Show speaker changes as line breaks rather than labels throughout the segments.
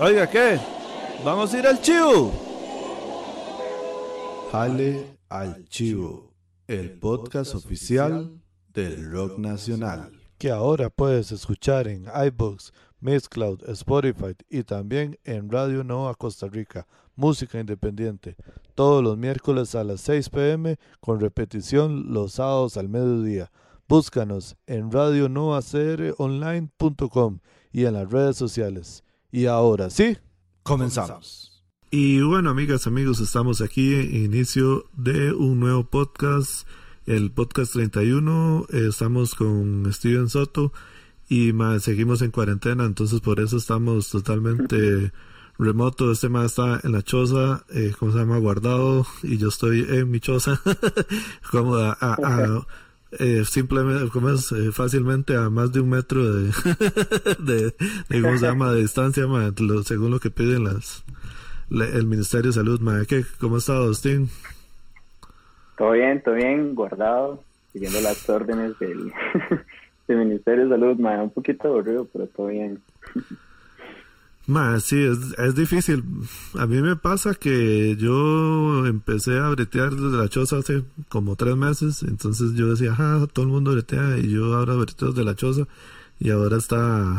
Oiga, ¿qué? ¿Vamos a ir al chivo? Jale al chivo, el podcast oficial del rock nacional. Que ahora puedes escuchar en iBooks, Mixcloud, Spotify y también en Radio Nova Costa Rica, música independiente, todos los miércoles a las 6 pm con repetición los sábados al mediodía. Búscanos en radionovacronline.com y en las redes sociales. Y ahora sí, comenzamos. Y bueno, amigas, amigos, estamos aquí en inicio de un nuevo podcast, el podcast 31. Estamos con Steven Soto y más, seguimos en cuarentena, entonces por eso estamos totalmente remoto. Este más está en la choza, eh, ¿cómo se llama? Guardado y yo estoy en mi choza, como eh, simplemente, como es eh, fácilmente a más de un metro de, de, ¿cómo llama? De distancia, según lo que piden las el Ministerio de Salud, ma. ¿Qué, ¿Cómo está, Agustín?
Todo bien, todo bien, guardado, siguiendo las órdenes del, del Ministerio de Salud, ma. Un poquito aburrido, pero todo bien.
Ma, sí, es, es difícil. A mí me pasa que yo empecé a bretear desde la choza hace como tres meses, entonces yo decía, ajá, todo el mundo bretea y yo ahora breteo desde la choza y ahora está,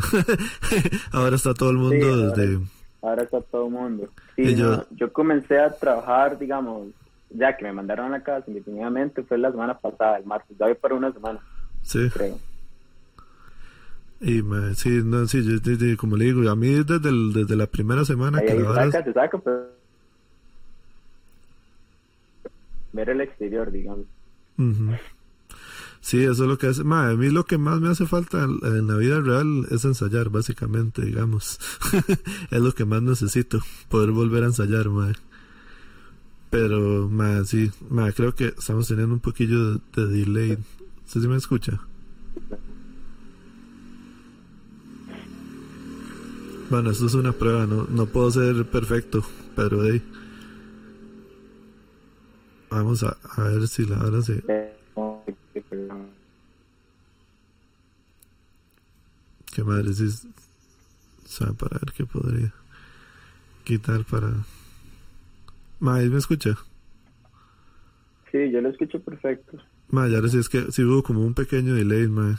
ahora está todo el mundo
ahora,
desde...
Ahora está todo el mundo. Sí, yo, no, yo comencé a trabajar, digamos, ya que me mandaron a la casa indefinidamente, fue la semana pasada, el martes, ya voy para una semana.
Sí.
Creo.
Y me, sí, no, sí, yo, yo, como le digo, a mí desde, el, desde la primera semana
ahí,
que
ahí
la
saca, te saca, pero... ver el exterior, digamos.
Uh -huh. Sí, eso es lo que hace. Ma, a mí lo que más me hace falta en la vida real es ensayar, básicamente, digamos. es lo que más necesito, poder volver a ensayar, ma. Pero, ma, sí, ma, creo que estamos teniendo un poquillo de, de delay. ¿Usted sí me escucha? Bueno, esto es una prueba, no, no puedo ser perfecto, pero hey, vamos a, a ver si la hora se... Qué madre, si sabe para ver qué podría quitar para... Mae, ¿me escucha?
Sí, yo lo escucho perfecto.
Mae, ya sí es que sí hubo como un pequeño delay, mae.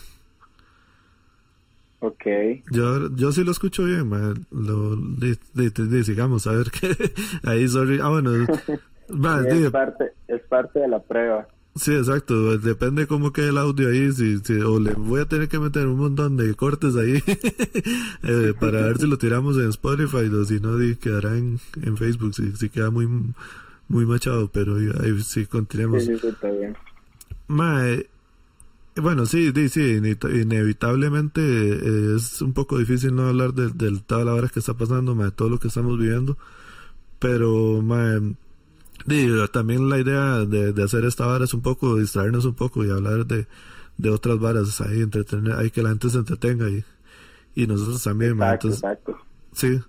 Ok.
Yo, yo sí lo escucho bien, man. Lo, de, de, de, sigamos, a ver qué. Ahí, sorry. Ah, bueno.
sí, es, parte, es parte de la prueba.
Sí, exacto. Depende cómo quede el audio ahí. Si, si, o le voy a tener que meter un montón de cortes ahí eh, para ver si lo tiramos en Spotify o si no, quedará en, en Facebook. Si, si queda muy, muy machado, pero ahí sí continuemos.
Sí, sí, está bien.
Mae. Bueno, sí, sí, sí, inevitablemente eh, es un poco difícil no hablar de, de toda la hora que está pasando, de todo lo que estamos viviendo, pero también la idea de, de, hacer esta vara es un poco distraernos un poco y hablar de, de otras varas ahí, entretener, hay que la gente se entretenga y, y nosotros también,
exacto,
entonces,
exacto.
sí,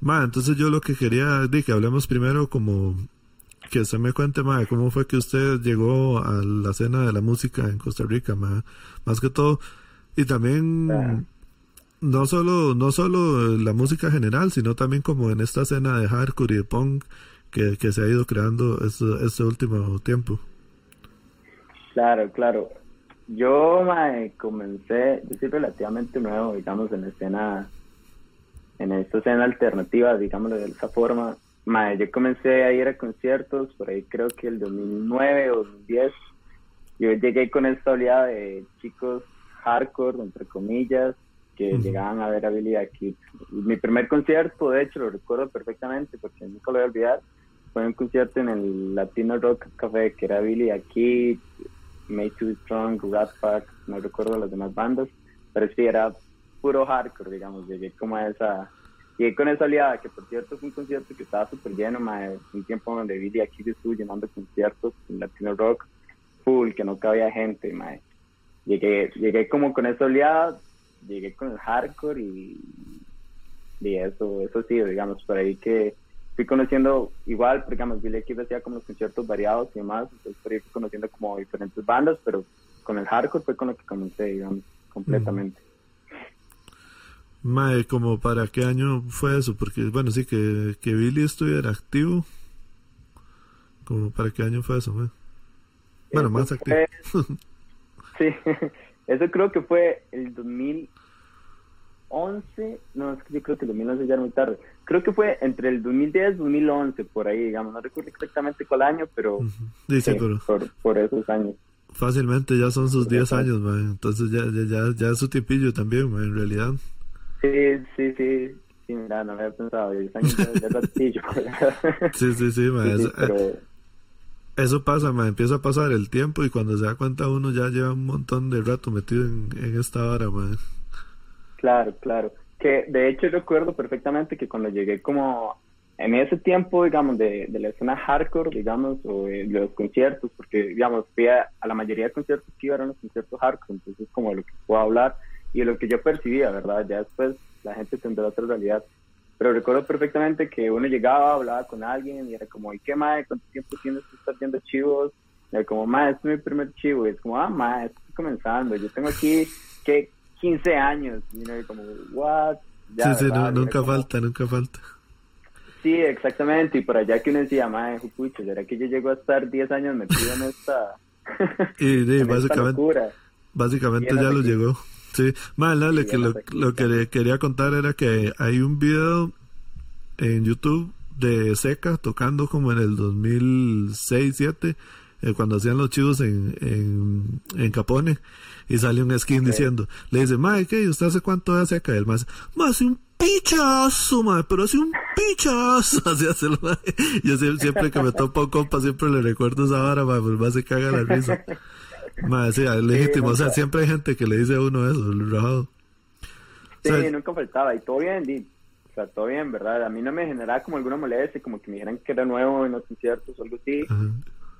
ma, entonces yo lo que quería, di que hablemos primero como que usted me cuente, ma, cómo fue que usted llegó a la escena de la música en Costa Rica, ma, más que todo, y también
Ah.
no solo no solo la música general, sino también como en esta escena de hardcore y de punk que, que se ha ido creando este, este último tiempo.
Claro, claro. Yo mae, comencé, yo soy relativamente nuevo, digamos, en la escena, en esta escena alternativa, digámoslo de esa forma. Mae, yo comencé a ir a conciertos, por ahí creo que el 2009 o 2010. Yo llegué con esta oleada de chicos hardcore, entre comillas, que llegaban a ver a Billy the Kid. Y Mi primer concierto, de hecho, lo recuerdo perfectamente porque nunca lo voy a olvidar. Fue un concierto en el Latino Rock Café, que era Billy the Kid, Made to Be Strong, Rat Pack, no recuerdo las demás bandas, pero sí era puro hardcore, digamos. Llegué como a esa. Llegué con esa oleada, que por cierto fue un concierto que estaba súper lleno, mae, un tiempo donde Billy aquí estuvo llenando conciertos en Latino Rock, full, que no cabía gente, mae. Llegué, llegué como con esa oleada, llegué con el hardcore y, y eso, eso sí, digamos, por ahí que fui conociendo igual, digamos, Billy aquí hacía como los conciertos variados y demás, entonces por ahí fui conociendo como diferentes bandas, pero con el hardcore fue con lo que comencé, digamos, completamente.
Mae, como para qué año fue eso, porque bueno, sí que, que Billy estuviera activo. Como para qué año fue eso, mae. Bueno, más activo.
sí, eso creo que fue el 2011, no, es que yo creo que el 2011 ya era muy tarde. Creo que fue entre el 2010 y 2011, por ahí, digamos, no recuerdo exactamente cuál año, pero. Por, por esos años
fácilmente ya son sus 10 años, man. entonces ya, ya, ya, es su tipillo también, man, en realidad.
Sí, sí, sí, sí, mira, no me había pensado, 10 años ya, es ratillo.
sí, sí, sí, man. eso, eh, eso, pasa, man, empieza a pasar el tiempo y cuando se da cuenta uno ya lleva un montón de rato metido en, en esta hora, man.
Claro, claro. Que de hecho recuerdo perfectamente que cuando llegué como en ese tiempo, digamos, de, de la escena hardcore, digamos, o de, los conciertos, porque, digamos, fui a, la mayoría de conciertos que iban los conciertos hardcore, entonces como de lo que puedo hablar y lo que yo percibía, ¿verdad? Ya después la gente tendrá otra realidad. Pero recuerdo perfectamente que uno llegaba, hablaba con alguien y era como, ¿y qué más? ¿Cuánto tiempo tienes que estar viendo chivos? Y era como, ma, este es mi primer chivo. Y es como, ah, ma, estoy comenzando. Yo tengo aquí, ¿qué? 15 años. Y uno como, what?
Ya, sí, sí, nunca falta, nunca falta.
Sí, exactamente, y por allá que uno decía, madre, pucho, ¿será que yo llego a estar 10 años metido en esta...
y, básicamente, básicamente ya lo llegó. Sí, más dale, que lo, lo que quería contar era que hay un video en YouTube de Seca tocando como en el 2006 2007 eh, cuando hacían los chivos en, en, en Capone y sale un skin diciendo le dice Mike ¿qué? ¿usted hace cuánto hace Seca? el más más un pichazo, madre, pero hace un pichazo. Así hace el Yo siempre, que me topo compa, siempre le recuerdo esa vara, madre, pues más se caga la risa. Madre, sí, es legítimo. o sea, siempre hay gente que le dice a uno eso, el rajado.
Sí, nunca faltaba. Y todo bien, o sea, todo bien, ¿verdad? A mí no me generaba como alguna molestia, como que me dijeran que era nuevo en los conciertos o algo así.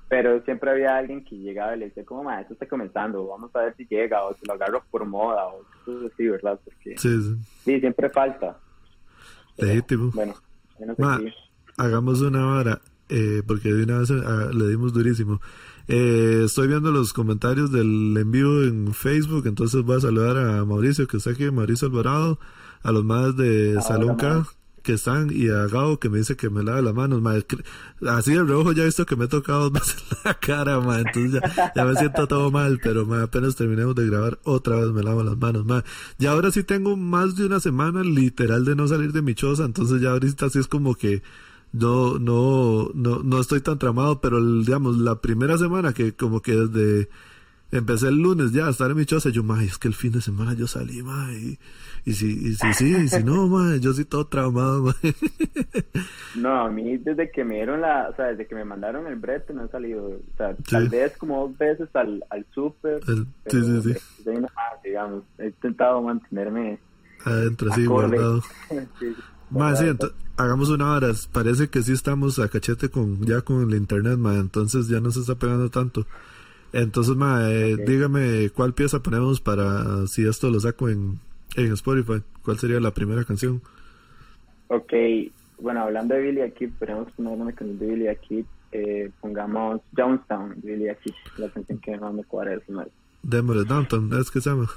Pero siempre había alguien que llegaba y le decía, como, esto está comenzando, vamos a ver si llega, o si lo agarro por moda, o cosas así, ¿verdad? Porque sí, sí. siempre falta.
Legítimo.
Bueno,
hagamos una hora, eh, porque de una vez ah, le dimos durísimo. Eh, estoy viendo los comentarios del envío en Facebook, entonces voy a saludar a Mauricio, que está aquí, Mauricio Alvarado, a los más de Salón K, que están y a Gao que me dice que me lave las manos, Así de reojo ya he visto que me he tocado más en la cara, ma. Entonces ya, me siento todo mal, pero ma, apenas terminemos de grabar otra vez me lavo las manos, ma. Y ahora sí tengo más de una semana literal de no salir de mi choza, entonces ya ahorita sí es como que no, no, no, no estoy tan tramado, pero digamos, la primera semana que como que desde empecé el lunes ya a estar en mi choza, yo, ma, es que el fin de semana yo salí, ma, y y si, y si sí, y si no, man, yo sí todo traumado, man.
No, a mí desde que me dieron la, o sea, desde que me mandaron el brete no he salido, o sea, tal vez como dos veces al, al súper. Sí, sí, sí. digamos, he intentado mantenerme
adentro, sí, guardado. sí, más sí, hagamos una hora. Parece que sí estamos a cachete con ya con el internet, ma, entonces ya no se está pegando tanto. Entonces, ma, eh, dígame cuál pieza ponemos para si esto lo saco en en Spotify, ¿cuál sería la primera canción?
Ok, bueno, hablando de Billy aquí, podemos poner una canción de Billy aquí, eh, pongamos Jonestown, Billy aquí, la canción que más me cuadra es.
Démosle Downtown, ¿es que se llama?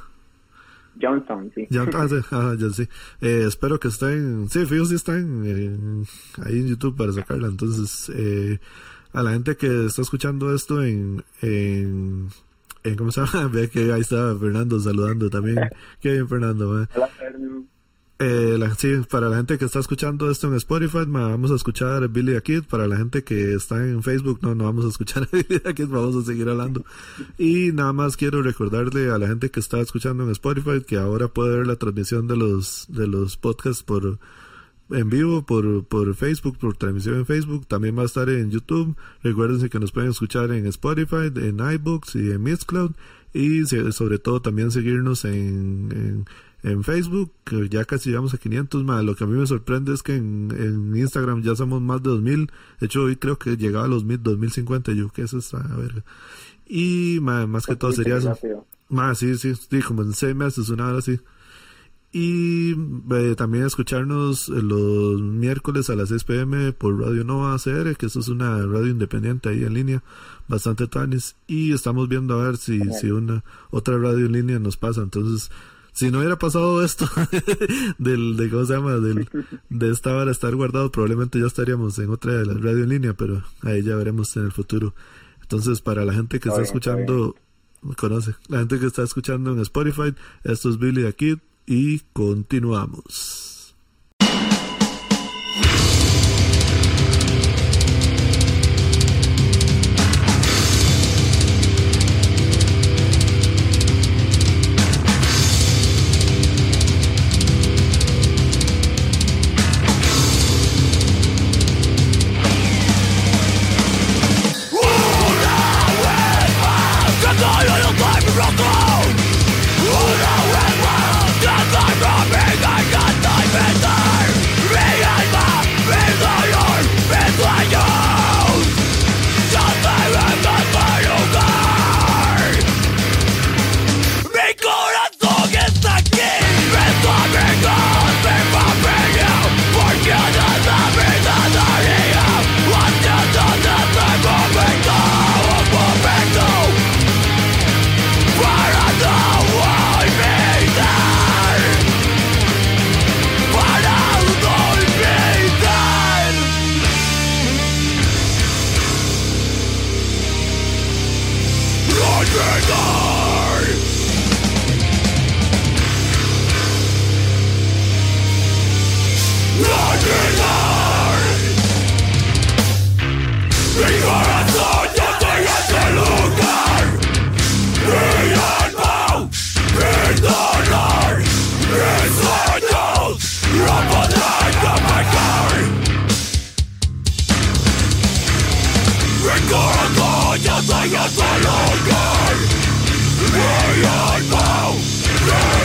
Jonestown, sí.
ah, sí, ah, ya sí. Eh, espero que estén, sí, fíjate si están ahí en YouTube para sacarla, entonces, eh, a la gente que está escuchando esto en, en ¿cómo se llama? Ve que ahí está Fernando saludando también. Qué bien, Fernando. Eh, sí, para la gente que está escuchando esto en Spotify, vamos a escuchar Billy the Kid. Para la gente que está en Facebook, no, no vamos a escuchar a Billy the Kid, vamos a seguir hablando. Y nada más quiero recordarle a la gente que está escuchando en Spotify que ahora puede ver la transmisión de los, de los podcasts por en vivo por, por Facebook, por transmisión en Facebook. También va a estar en YouTube. Recuerden que nos pueden escuchar en Spotify, en iBooks y en Mixcloud. Y sobre todo también seguirnos en, Facebook, que ya casi llegamos a 500 más. Lo que a mí me sorprende es que en, en Instagram ya somos más de 2000. De hecho, hoy creo que llegaba a los 2050. Yo que eso está, a ver. Y más, que todo sería eso. Más, sí, sí, sí, como en seis meses, una hora así. Y eh, también escucharnos los miércoles a las 6 pm por Radio Nova CR, que eso es una radio independiente ahí en línea, bastante tanis. Y estamos viendo a ver si, si una otra radio en línea nos pasa. Entonces, si no hubiera pasado esto del, de, ¿cómo se llama? Del, de esta hora estar guardado, probablemente ya estaríamos en otra de las radio en línea, pero ahí ya veremos en el futuro. Entonces, para la gente que está escuchando, conoce, la gente que está escuchando en Spotify, esto es Billy aquí y continuamos. Burn Beyond bounds.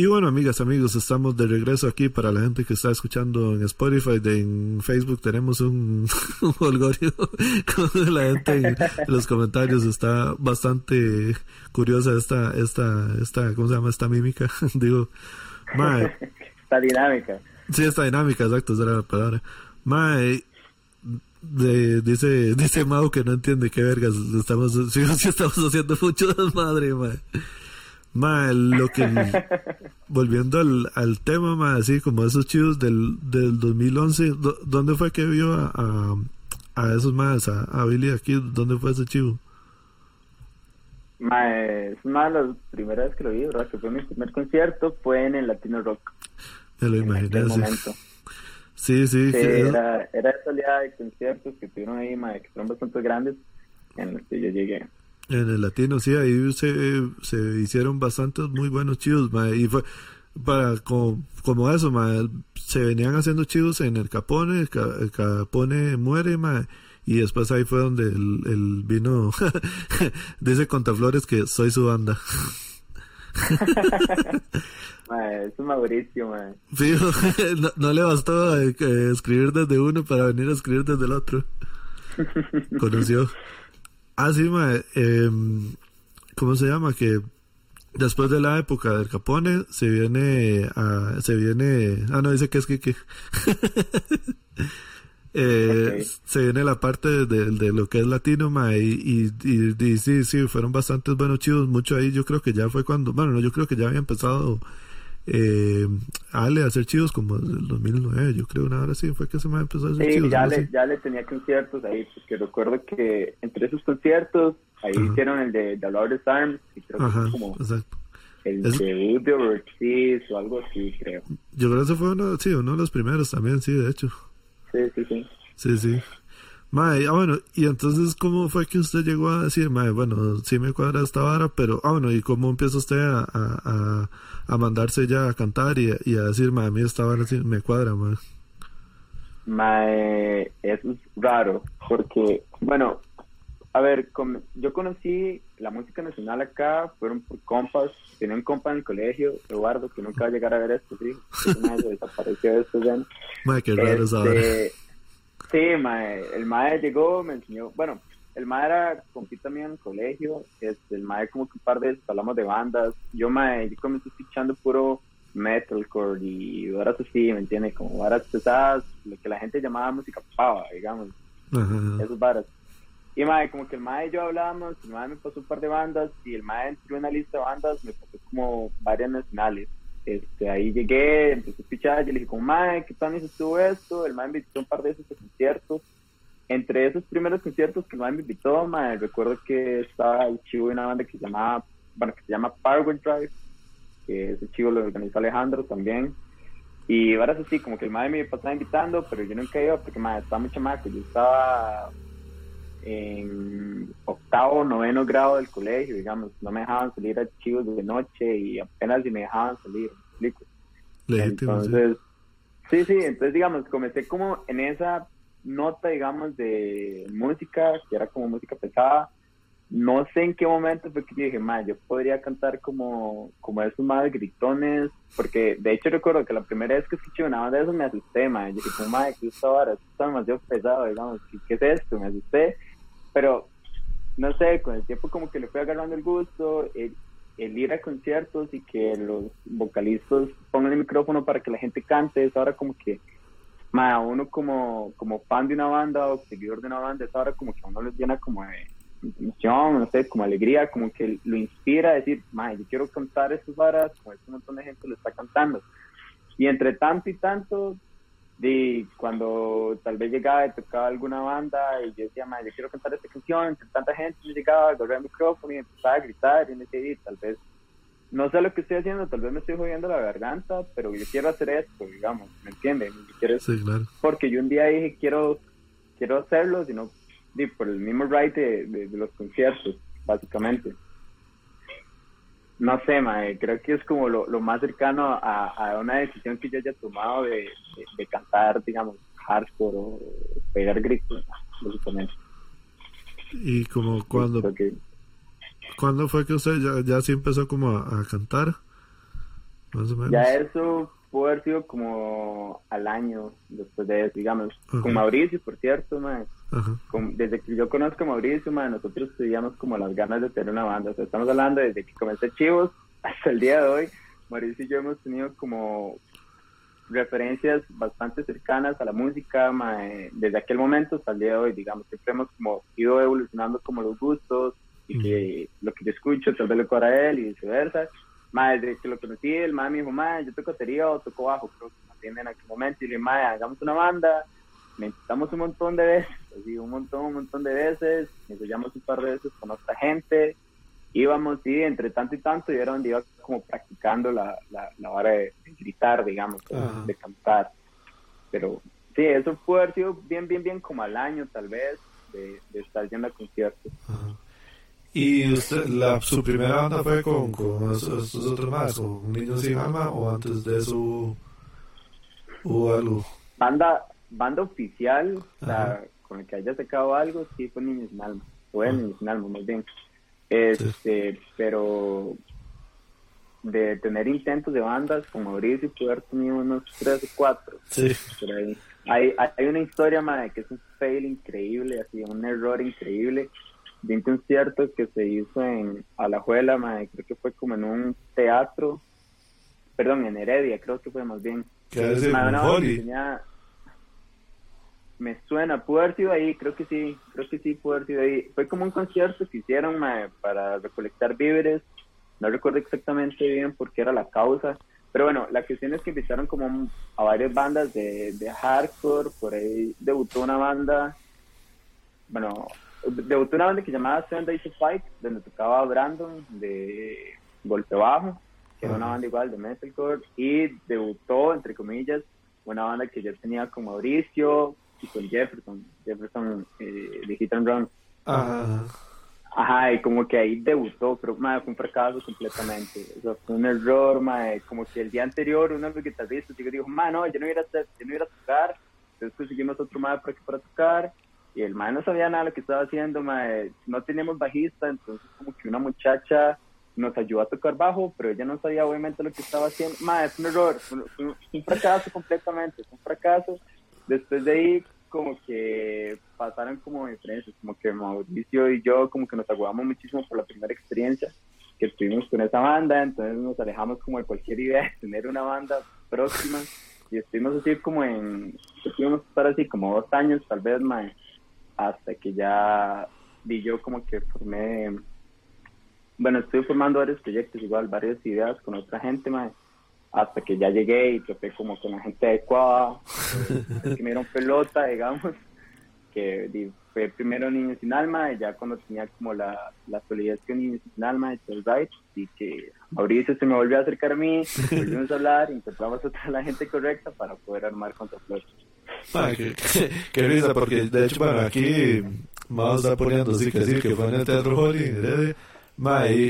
Y bueno, amigas, amigos, estamos de regreso aquí para la gente que está escuchando en Spotify, en Facebook tenemos un, un holgorio con la gente en los comentarios está bastante curiosa esta, esta, esta, ¿cómo se llama? Esta mímica, digo,
mae. Esta dinámica.
Sí, esta dinámica, exacto, esa era la palabra. Mae, de, dice, dice Mau que no entiende qué vergas estamos, si, estamos haciendo mucho madre, mae. Ma, lo que. volviendo al, al tema, ma, así como esos chivos del, del 2011, ¿dónde fue que vio a, a, esos más, a, a, Billy aquí? ¿Dónde fue ese chivo?
Ma, es una de las primeras veces que lo vi, ¿verdad? Que fue mi primer concierto, fue en el Latino Rock.
Me lo imaginé. Sí. sí, sí.
era, era esa oleada de conciertos que tuvieron ahí, ma, que fueron bastante grandes, en los que yo llegué.
En el latino, sí, ahí se, se hicieron bastantes muy buenos chivos, y fue para como, como eso, se venían haciendo chivos en el Capone, el, Capone muere, y después ahí fue donde el, el vino, dice Contaflores que soy su banda.
es un Mauricio,
no, no, le bastó eh, escribir desde uno para venir a escribir desde el otro. Conoció. Ah, sí, em, ¿cómo se llama? Que después de la época del Capone se viene a, se viene, ah, no, dice que es que, eh, se viene la parte de, lo que es latino, ma, y, y, sí, sí, fueron bastantes buenos chivos, mucho ahí, yo creo que ya fue cuando, bueno, no, yo creo que ya había empezado eh, Ale a hacer chivos como en el 2009, yo creo, una hora así fue que se me empezó a hacer chivos.
Ya, le, ya le tenía conciertos ahí, porque recuerdo que entre esos conciertos, ahí hicieron el de The Lord Arms, y creo que fue como el de de Ortiz o algo así, creo.
Yo creo que ese fue uno, sí, uno de los primeros también, sí, de hecho.
Sí, sí, sí. Sí,
sí. Mae, ah, bueno, y entonces, ¿cómo fue que usted llegó a decir, mae, bueno, sí me cuadra esta vara, pero, ah, bueno, ¿y cómo empieza usted a, a, a, mandarse ya a cantar y, y a decir, mae, a mí esta vara sí me cuadra, mae?
Mae, eso es raro, porque, bueno, a ver, yo conocí la música nacional acá, fueron por compas, tenía un compa en el colegio, Eduardo, que nunca va a llegar a ver esto, sí, desapareció esto ya.
Mae, qué raro este,
Sí, el mae llegó, me enseñó, bueno, el mae era compita también en el colegio, este, el mae como que un par de veces hablamos de bandas, yo mae, yo comencé escuchando puro metalcore y varas así, ¿me entiendes? Como varas pesadas, lo que la gente llamaba música pava, digamos. Esos varas. Y mae, como que el mae y yo hablábamos, el mae me pasó un par de bandas y el mae entró en una lista de bandas, me pasó como varias nacionales. Este, ahí llegué, empecé a pichar, yo le dije como mae, ¿qué tal estuvo esto? El mae me invitó un par de esos conciertos. Entre esos primeros conciertos que el mae me invitó, mae, recuerdo que estaba el chivo de una banda que se llamaba, bueno, que se llama Power Drive, que ese chivo lo organizó Alejandro también. Y ahora sí, como que el mae me pasaba invitando, pero yo nunca iba porque mae, estaba mucho más, yo estaba en octavo, noveno grado del colegio, digamos, no me dejaban salir a chivos de noche y apenas si me dejaban salir, explico. entonces, sí. sí, entonces digamos, comencé como en esa nota, digamos, de música, que era como música pesada, no sé en qué momento fue que yo dije, ma, yo podría cantar como, como esos más gritones, porque de hecho recuerdo que la primera vez que escuché una banda de esos me asusté, ma, yo dije, ma, ¿qué es ahora? Esto está demasiado pesado, digamos, ¿qué, es esto? Me asusté, pero no sé, con el tiempo como que le fui agarrando el gusto, el, ir a conciertos y que los vocalistas pongan el micrófono para que la gente cante, es ahora como que, ma, uno como, como fan de una banda o seguidor de una banda, es ahora como que a uno les llena como de emoción, no sé, como alegría, como que lo inspira a decir, mae, yo quiero cantar esas varas, como este montón de gente lo está cantando. Y entre tanto y tanto, de cuando tal vez llegaba y tocaba alguna banda y yo decía, mae, yo quiero cantar esta canción, entre tanta gente, yo llegaba, agarré el micrófono y empezaba a gritar y me decía, tal vez, no sé lo que estoy haciendo, tal vez me estoy jodiendo la garganta, pero yo quiero hacer esto, digamos, ¿me entiendes?
Sí, claro.
Porque yo un día dije, quiero, quiero hacerlo, sino por el mismo ride de, los conciertos, básicamente. No sé, mae, creo que es como lo, más cercano a, una decisión que yo haya tomado de, cantar, digamos, hardcore o pegar gritos, básicamente.
¿Y como cuando, cuando fue que usted ya, ya sí empezó como a, cantar? Más o menos.
Ya eso pudo haber sido como al año después de eso, digamos. Con Mauricio, por cierto, desde que yo conozco a Mauricio, nosotros teníamos como las ganas de tener una banda. O sea, estamos hablando desde que comencé Chivos hasta el día de hoy. Mauricio y yo hemos tenido como referencias bastante cercanas a la música desde aquel momento hasta el día de hoy, digamos. Siempre hemos como ido evolucionando como los gustos y que lo que yo escucho tal vez lo a él y viceversa Madre, desde que lo conocí, el madre me dijo, madre, yo toco batería o toco bajo, creo que me en aquel momento. Y le dije, madre, hagamos una banda. Necesitamos un montón de veces, así, un montón, un montón de veces. Ensayamos un par de veces con otra gente. Íbamos, sí, entre tanto y tanto, y era donde iba como practicando la, la, la hora de, gritar, digamos, de, cantar. Pero sí, eso puede haber sido bien, bien, bien como al año, tal vez, de, de estar yendo a conciertos.
¿Y usted, la, su primera banda fue con, con esos, otros más, con Niños Sin Alma, o antes de eso hubo algo?
Banda, banda oficial, sea, con el que haya sacado algo, sí fue Niños Sin Alma, fue ah. Niños Sin Alma, más bien. Este, pero de tener intentos de bandas con Mauricio, pude haber tenido unos tres o cuatro.
Sí.
Hay, hay una historia, madre, que es un fail increíble, así, un error increíble de un concierto que se hizo en Alajuela, creo que fue como en un teatro, perdón, en Heredia, creo que fue más bien.
¿Qué es
me suena, pudo haber sido ahí, creo que sí, creo que sí, pudo haber sido ahí. Fue como un concierto que hicieron para recolectar víveres, no recuerdo exactamente bien por qué era la causa, pero bueno, la cuestión es que invitaron como a varias bandas de, de hardcore, por ahí debutó una banda, bueno, debutó una banda que llamaba Seven Days to Fight, donde tocaba Brandon de Golpe Bajo, que era una banda igual de metalcore, y debutó, entre comillas, una banda que yo tenía con Mauricio y con Jefferson, Jefferson eh, de Hit and Run. Ajá. y como que ahí debutó, pero fue un fracaso completamente. O fue un error, como que el día anterior uno de los guitarristas dijo, ma, no, yo no iba a, hacer, yo no iba a tocar, entonces conseguimos otro más para, para tocar, y el mae no sabía nada de lo que estaba haciendo, mae. no teníamos bajista, entonces como que una muchacha nos ayudó a tocar bajo, pero ella no sabía obviamente lo que estaba haciendo. Mae, es un error, un, un fracaso completamente, es un fracaso. Después de ahí como que pasaron como diferencias, como que Mauricio y yo como que nos aguamos muchísimo por la primera experiencia que estuvimos con esa banda, entonces nos alejamos como de cualquier idea de tener una banda próxima y estuvimos así como en, estuvimos estar así como dos años tal vez, más hasta que ya vi yo como que formé, bueno, estoy formando varios proyectos igual, varias ideas con otra gente, más hasta que ya llegué y topé como con la gente adecuada, que me dieron pelota, digamos, que fue primero Niños sin Alma, y ya cuando tenía como la, la solidez que Niños sin Alma, y right, y que Mauricio se me volvió a acercar a mí, volvimos a hablar, intentamos a la gente correcta para poder armar
Ah, qué, qué, risa, porque de hecho, bueno, aquí vamos a estar poniendo, sí, que decir que fue en el Teatro Holly,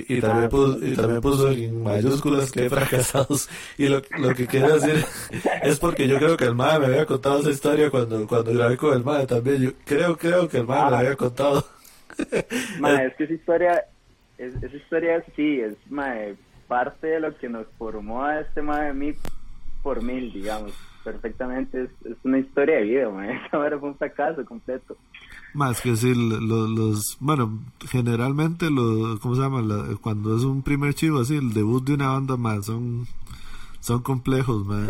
y, también puso, y también puso en mayúsculas que fracasados. Y lo, lo que quiero decir es porque yo creo que el MAE me había contado esa historia cuando, cuando grabé con el MAE también. Yo creo, creo que el MAE me la había contado.
MAE, es que esa historia, es, esa historia sí, es MAE, parte de lo que nos formó a este MAE mí por mil, digamos. Perfectamente, es, es una historia de vida, MAE. Esa fue un fracaso completo.
Más que decir, los, los, bueno, generalmente, lo, ¿cómo se llama? cuando es un primer chivo así, el debut de una banda más, son, son complejos, más.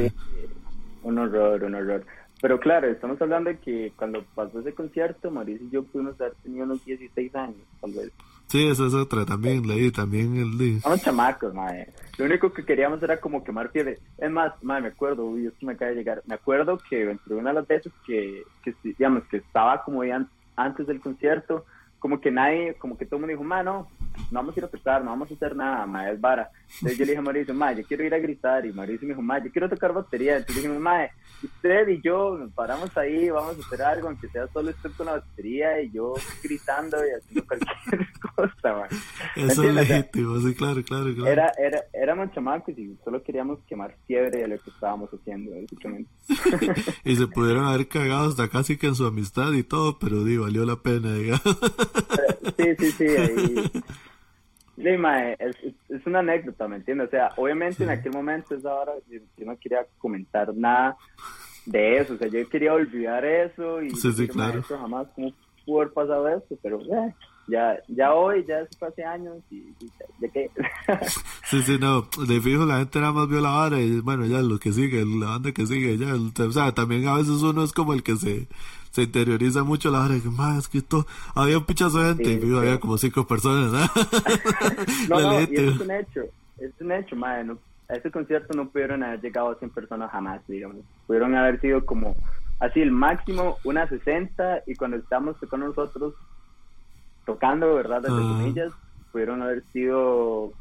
un horror, un horror. Pero claro, estamos hablando de que cuando pasó ese concierto, Mauricio y yo pudimos haber tenido unos 16 años, tal vez.
Sí, esa es otra, también leí, también el.
Estamos chamacos, madre. Lo único que queríamos era como quemar fiebre. Es más, madre, me acuerdo, uy, esto me acaba de llegar. Me acuerdo que entre una de las veces que, que digamos, que estaba como ya antes del concierto, como que nadie, como que todo el mundo dijo, mano, no vamos a ir a tocar, no vamos a hacer nada, ma, es vara. Entonces yo le dije a Mauricio, ma, yo quiero ir a gritar, y Mauricio me dijo, ma, yo quiero tocar batería. Entonces dije, ma, usted y yo nos paramos ahí, vamos a hacer algo, aunque sea solo usted con la batería y yo gritando y haciendo cualquier cosa, ma.
Eso es legítimo, sí, claro, claro, claro.
Era, era, éramos chamacos y solo queríamos quemar fiebre de lo que estábamos haciendo, básicamente.
y se pudieron haber cagado hasta casi que en su amistad y todo, pero di, valió la pena, digamos.
Sí, sí, sí, ahí es, es, una anécdota, ¿me entiendes? O sea, obviamente en aquel momento, esa hora, yo, no quería comentar nada de eso, o sea, yo quería olvidar eso y
sí, sí, claro.
jamás, ¿cómo pudo haber pasado eso? Pero eh, ya, ya hoy, ya fue hace años y, ya, qué.
sí, sí, no, de fijo la gente nada más vio la vara y bueno, ya lo que sigue, la banda que sigue, ya, o sea, también a veces uno es como el que se se interioriza mucho la hora que más que esto había un pichazo de gente había como cinco personas
no, no, y es un hecho es un hecho madre, a ese concierto no pudieron haber llegado a 100 personas jamás digamos. Pudieron haber sido como así el máximo unas 60 y cuando estamos con nosotros tocando verdad entre comillas pudieron haber sido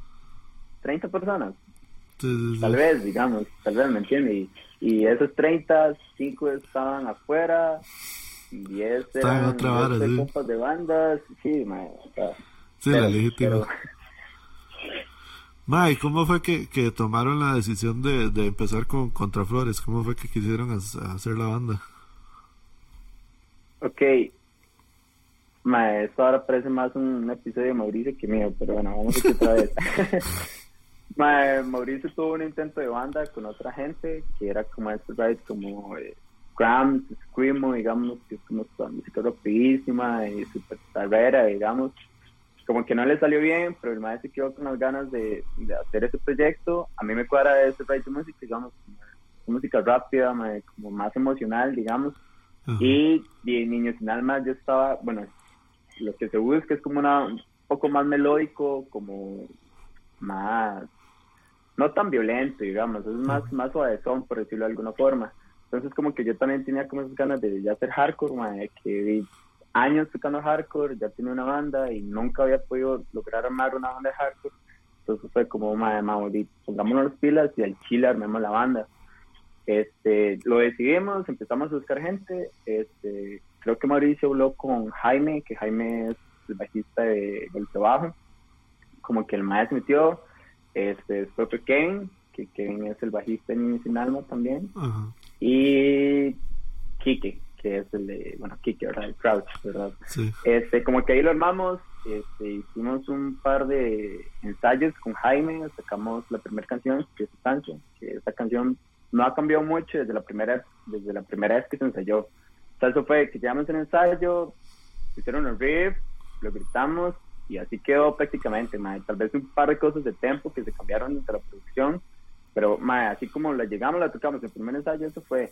30 personas. Tal vez digamos tal vez me entiende y, y esos 30 5 estaban afuera 10 eran otra vara, sí. de bandas, sí, ma,
Sí, la legítima. Pero... ¿cómo fue que, que tomaron la decisión de, de empezar con Contraflores? ¿Cómo fue que quisieron hacer la banda?
Ok. Ma, esto ahora parece más un episodio de Mauricio que mío, pero bueno, vamos a ver otra vez. Ma, Mauricio tuvo un intento de banda con otra gente que era como este ride como eh, Grams, Screamo, digamos, que es como su música rapidísima y super carrera, digamos. Como que no le salió bien, pero el maestro se quedó con las ganas de, de hacer ese proyecto. A mí me cuadra ese proyecto de música, digamos, música rápida, como más emocional, digamos. Y, y Niños sin Alma yo estaba, bueno, lo que se busca es como una, un poco más melódico, como más, no tan violento, digamos, es más, más suavezón, por decirlo de alguna forma. Entonces como que yo también tenía como esas ganas de ya hacer hardcore, que vi años tocando hardcore, ya tenía una banda y nunca había podido lograr armar una banda de hardcore. Entonces fue como, madre, madre, pongámonos las pilas y al chile armemos la banda. Este, lo decidimos, empezamos a buscar gente. Este, creo que Mauricio habló con Jaime, que Jaime es el bajista de Del Trabajo. Como que el maestro metió. Este, después fue Kevin, que Kevin es el bajista en Sin Alma también y Kike, que es el de, bueno, Kike, ¿verdad? El Crouch, ¿verdad? Este, como que ahí lo armamos, este, hicimos un par de ensayos con Jaime, sacamos la primera canción, que es Sancho, que esa canción no ha cambiado mucho desde la primera, desde la primera vez que se ensayó. O sea, eso fue que llevamos un ensayo, hicieron el riff, lo gritamos y así quedó prácticamente, mae. Tal vez un par de cosas de tiempo que se cambiaron entre la producción, pero mae, así como la llegamos, la tocamos, el primer ensayo eso fue.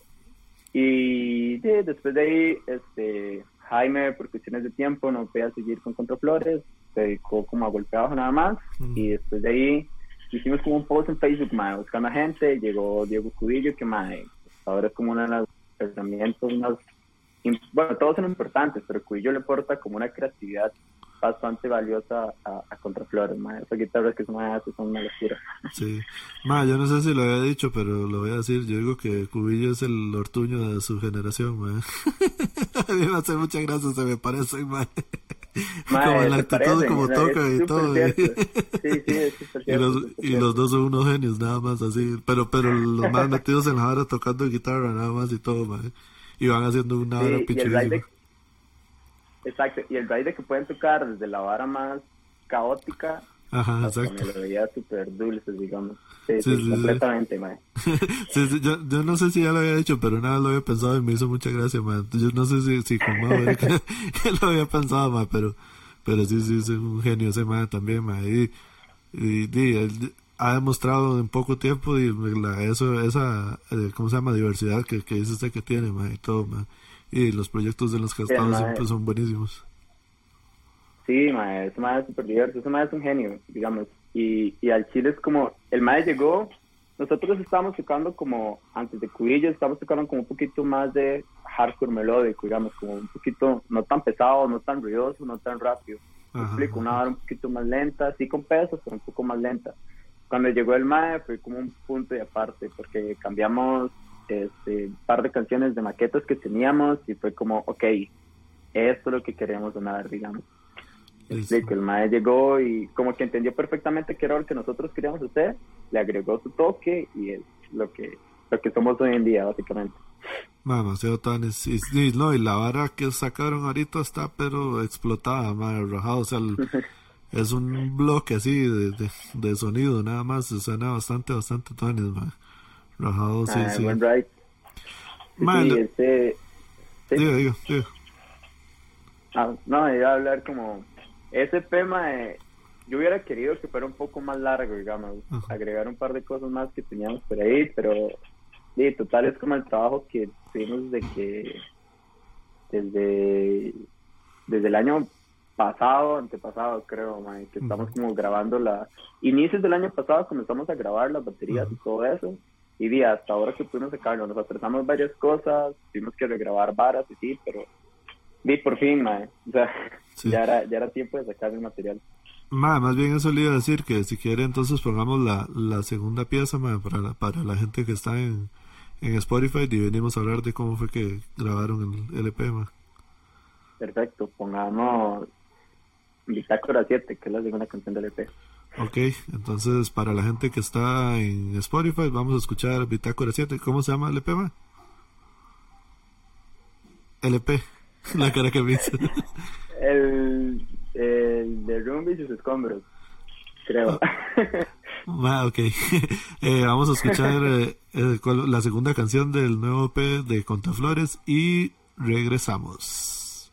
Y después de ahí, este, Jaime, por cuestiones de tiempo, no podía seguir con Contraflores, se dedicó como a golpear nada más, y después de ahí hicimos como un post en Facebook, mae, buscando a gente, llegó Diego Cudillo, que mae, ahora es como una de las herramientas más bueno, todos son importantes, pero Cuillo le aporta como una creatividad bastante valiosa a, a Contraflores, ma. Esas guitarras que son, son una locura.
Sí. Ma, yo no sé si lo había dicho, pero lo voy a decir. Yo digo que Cubillo es el ortuño de su generación, ma. a mí me hace muchas gracias, se me parece, ma. como el actitud, como toca y todo.
sí, sí, es
y, los, y los dos son unos genios, nada más así. Pero, pero los más metidos en la hora tocando guitarra, nada más y todo, ma y van haciendo una hora
sí, Exacto, y el ride que pueden tocar desde la vara más caótica
Ajá, exacto.
Melodías súper dulces, digamos. Sí, sí, completamente, man.
sí, yo, yo no sé si ya lo había dicho, pero nada lo había pensado y me hizo mucha gracia, man. Yo no sé si, si con Mau que, lo había pensado, man, pero, pero sí, sí, es un genio ese man también, man. Y, y, y él, ha demostrado en poco tiempo y la, eso esa eh, cómo se llama diversidad que, que dice usted que tiene y todo y los proyectos de los que estado siempre son buenísimos.
Sí ma, ese ma es súper diverso ese ma es un genio digamos. Y, y al Chile es como el ma llegó nosotros estábamos tocando como antes de Cubillo estábamos tocando como un poquito más de hardcore melódico digamos como un poquito no tan pesado no tan ruidoso no tan rápido. Explico una hora un poquito más lenta sí con peso pero un poco más lenta. Cuando llegó el MAE fue como un punto de aparte, porque cambiamos este, par de canciones de maquetas que teníamos y fue como, ok, esto es lo que queremos sonar, digamos. que el MAE llegó y como que entendió perfectamente qué era lo que nosotros queríamos hacer, le agregó su toque y es lo que, lo que somos hoy en día, básicamente.
Demasiado tan y, no, y la vara que sacaron ahorita está pero explotada, rajado, o sea, el, es un bloque así de, de, de, sonido nada más suena bastante bastante tones rajado sí
ah,
sí.
Buen
sí,
este,
sí. digo digo digo
ah, no iba a hablar como ese tema de, yo hubiera querido que fuera un poco más largo digamos agregar un par de cosas más que teníamos por ahí pero sí, total es como el trabajo que tuvimos de que desde desde el año pasado, antepasado, creo, que estamos como grabando la... Inicios del año pasado comenzamos a grabar las baterías y todo eso, y di, hasta ahora que pudimos sacarlo, nos apresamos varias cosas, tuvimos que regrabar varas y sí, pero di, por fin, mae, o sea, ya, era, ya era tiempo de sacar el material.
más bien eso le iba a decir, que si quiere entonces pongamos la, la segunda pieza para, la, para la gente que está en, en Spotify y venimos a hablar de cómo fue que grabaron el LP. Ma.
Perfecto, pongamos Bitácora 7, que es la segunda canción del EP.
Ok, entonces para la gente que está en Spotify, vamos a escuchar Bitácora 7. ¿Cómo se llama el EP, ma? LP, la cara que me hizo.
el, el de Rumbi y sus escombros, creo.
Ah, ok. eh, vamos a escuchar eh, eh, la segunda canción del nuevo EP de Contaflores y regresamos.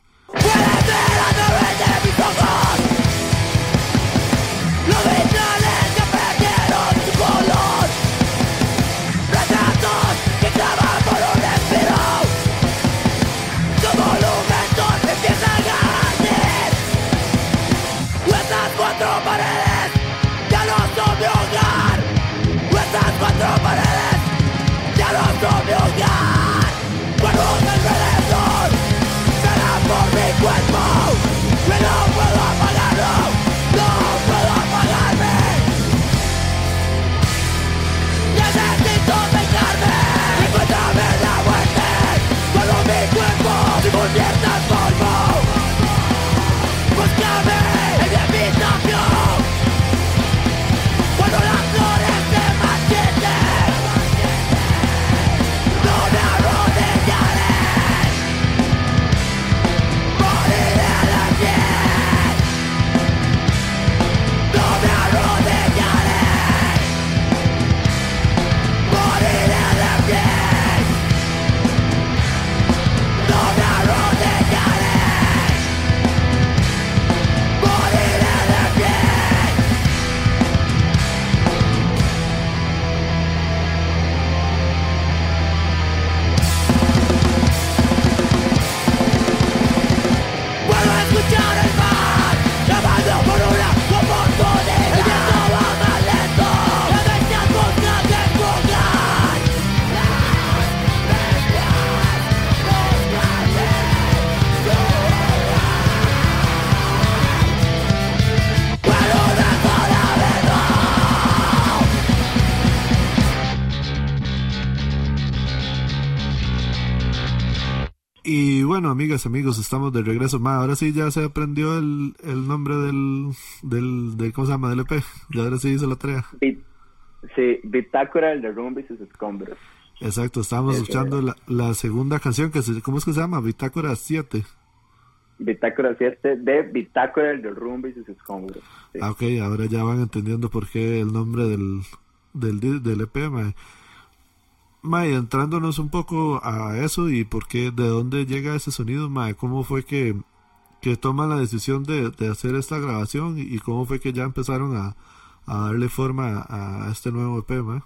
Puede bueno, amigas, amigos, estamos de regreso. Ma, ahora sí ya se aprendió el, el nombre del, del, del, ¿cómo se llama? Del EP. Y ahora sí hizo la tarea.
sí, Bitácora, el de Rumbi y sus escombros.
Exacto, estábamos escuchando la, la, segunda canción que se, ¿cómo es que se llama? Bitácora 7.
Bitácora 7 de Bitácora, el de Rumbi y sus escombros.
Ah, ok, ahora ya van entendiendo por qué el nombre del, del, del EP, ma. Mae, entrándonos un poco a eso y por qué, de dónde llega ese sonido, Mae, cómo fue que, que toman la decisión de, hacer esta grabación y, cómo fue que ya empezaron a, darle forma a, este nuevo EP, Mae.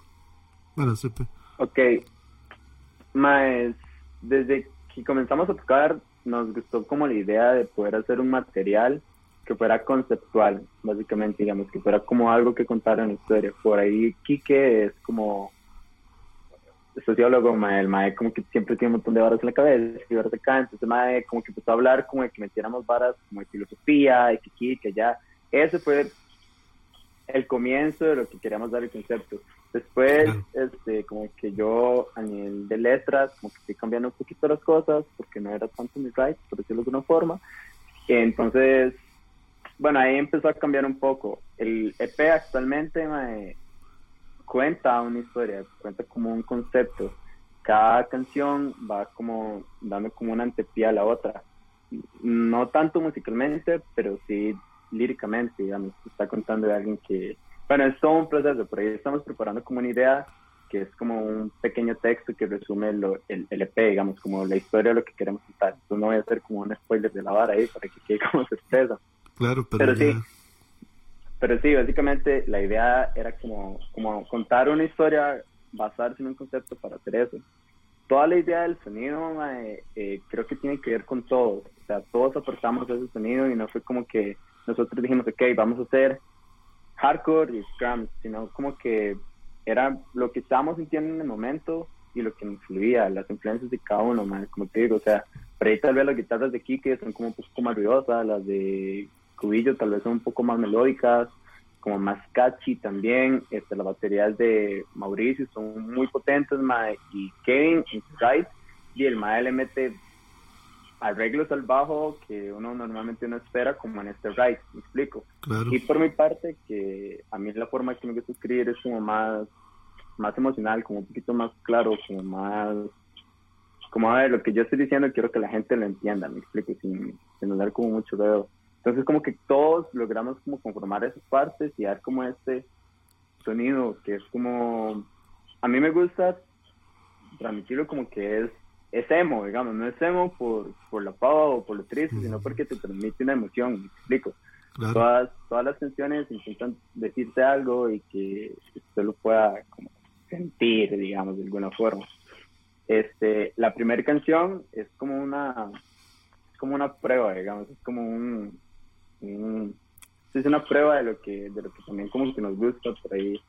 Bueno, este EP.
Ok, Mae, desde que comenzamos a tocar nos gustó como la idea de poder hacer un material que fuera conceptual, básicamente, digamos, que fuera como algo que contara una historia. Por ahí Kike es como sociólogo, mae, el mae como que siempre tiene un montón de varas en la cabeza, y de acá, entonces mae como que empezó a hablar como de que metiéramos varas como de filosofía, y que aquí, que allá. Ese fue el comienzo de lo que queríamos dar el concepto. Después, este, como que yo a nivel de letras, como que estoy cambiando un poquito las cosas, porque no era tanto mi right, por decirlo de alguna forma. Entonces, bueno, ahí empezó a cambiar un poco. El EP actualmente, mae, cuenta una historia, cuenta como un concepto. Cada canción va como dando como una antepía a la otra. No tanto musicalmente, pero sí líricamente, digamos, está contando de alguien que, bueno, es todo un proceso, por ahí estamos preparando como una idea que es como un pequeño texto que resume lo, el, el, EP, digamos, como la historia de lo que queremos contar. Entonces no voy a hacer como un spoiler de la vara ahí para que quede como sorpresa.
Claro, pero,
sí, pero sí, básicamente la idea era como, como contar una historia, basarse en un concepto para hacer eso. Toda la idea del sonido, eh, creo que tiene que ver con todos. O sea, todos aportamos ese sonido y no fue como que nosotros dijimos, ok, vamos a hacer hardcore y scrum, sino como que era lo que estábamos sintiendo en el momento y lo que nos fluía, las influencias de cada uno, como te digo, o sea, por ahí tal vez las guitarras de Kike son como un poco más ruidosas, las de Cubillo tal vez son un poco más melódicas, como más catchy también. Este, las baterías de Mauricio son muy potentes, y Kevin en y el mae le mete arreglos al bajo que uno normalmente no espera, como en este ride, me explico. Y por mi parte, que a mí la forma que me gusta escribir es como más, más emocional, como un poquito más claro, como más como a ver, lo que yo estoy diciendo quiero que la gente lo entienda, me explico, sin, sin dar como mucho dedo. Entonces como que todos logramos como conformar esas partes y dar como este sonido que es como, a mí me gusta transmitirlo como que es, es emo, digamos, no es emo por, por la pava o por lo triste, sino porque te transmite una emoción, me explico. Todas, todas las canciones intentan decirte algo y que usted lo pueda como sentir, digamos, de alguna forma. Este, la primera canción es como una, es como una prueba, digamos, es como un, es una prueba de lo que de lo que también como que nos gusta por ahí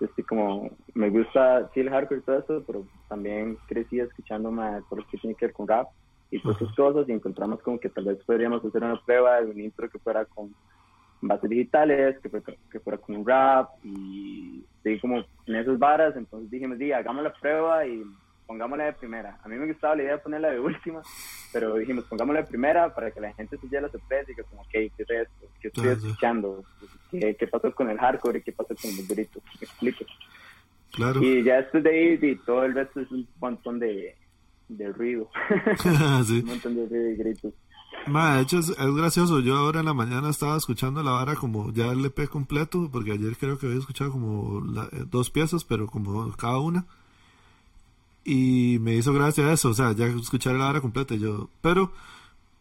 este como me gusta sí el hardcore y todo eso pero también crecí escuchando todo lo que tiene que ver con rap y todas esas cosas y encontramos como que tal vez podríamos hacer una prueba de un intro que fuera con bases digitales que fuera, que fuera con rap y sí como en esas varas entonces dijimos sí hagamos la prueba y pongámosla de primera. A mí me gustaba la idea de ponerla de última, pero dijimos, pongámosla de primera para que la gente se lleve la sorpresa y que como, ok, ¿qué es esto? ¿Qué estoy escuchando? ¿Qué, ¿Qué, pasó con el hardcore y qué pasó con los gritos? Me explico.
Claro.
Y ya después de ahí, y todo el resto es un montón de, de ruido. un montón de ruido y gritos.
Ma, de hecho es, gracioso. Yo ahora en la mañana estaba escuchando la vara como ya el EP completo, porque ayer creo que había escuchado como eh, dos piezas, pero como cada una y me hizo gracia eso, o sea, ya escuchar la hora completa, yo, pero,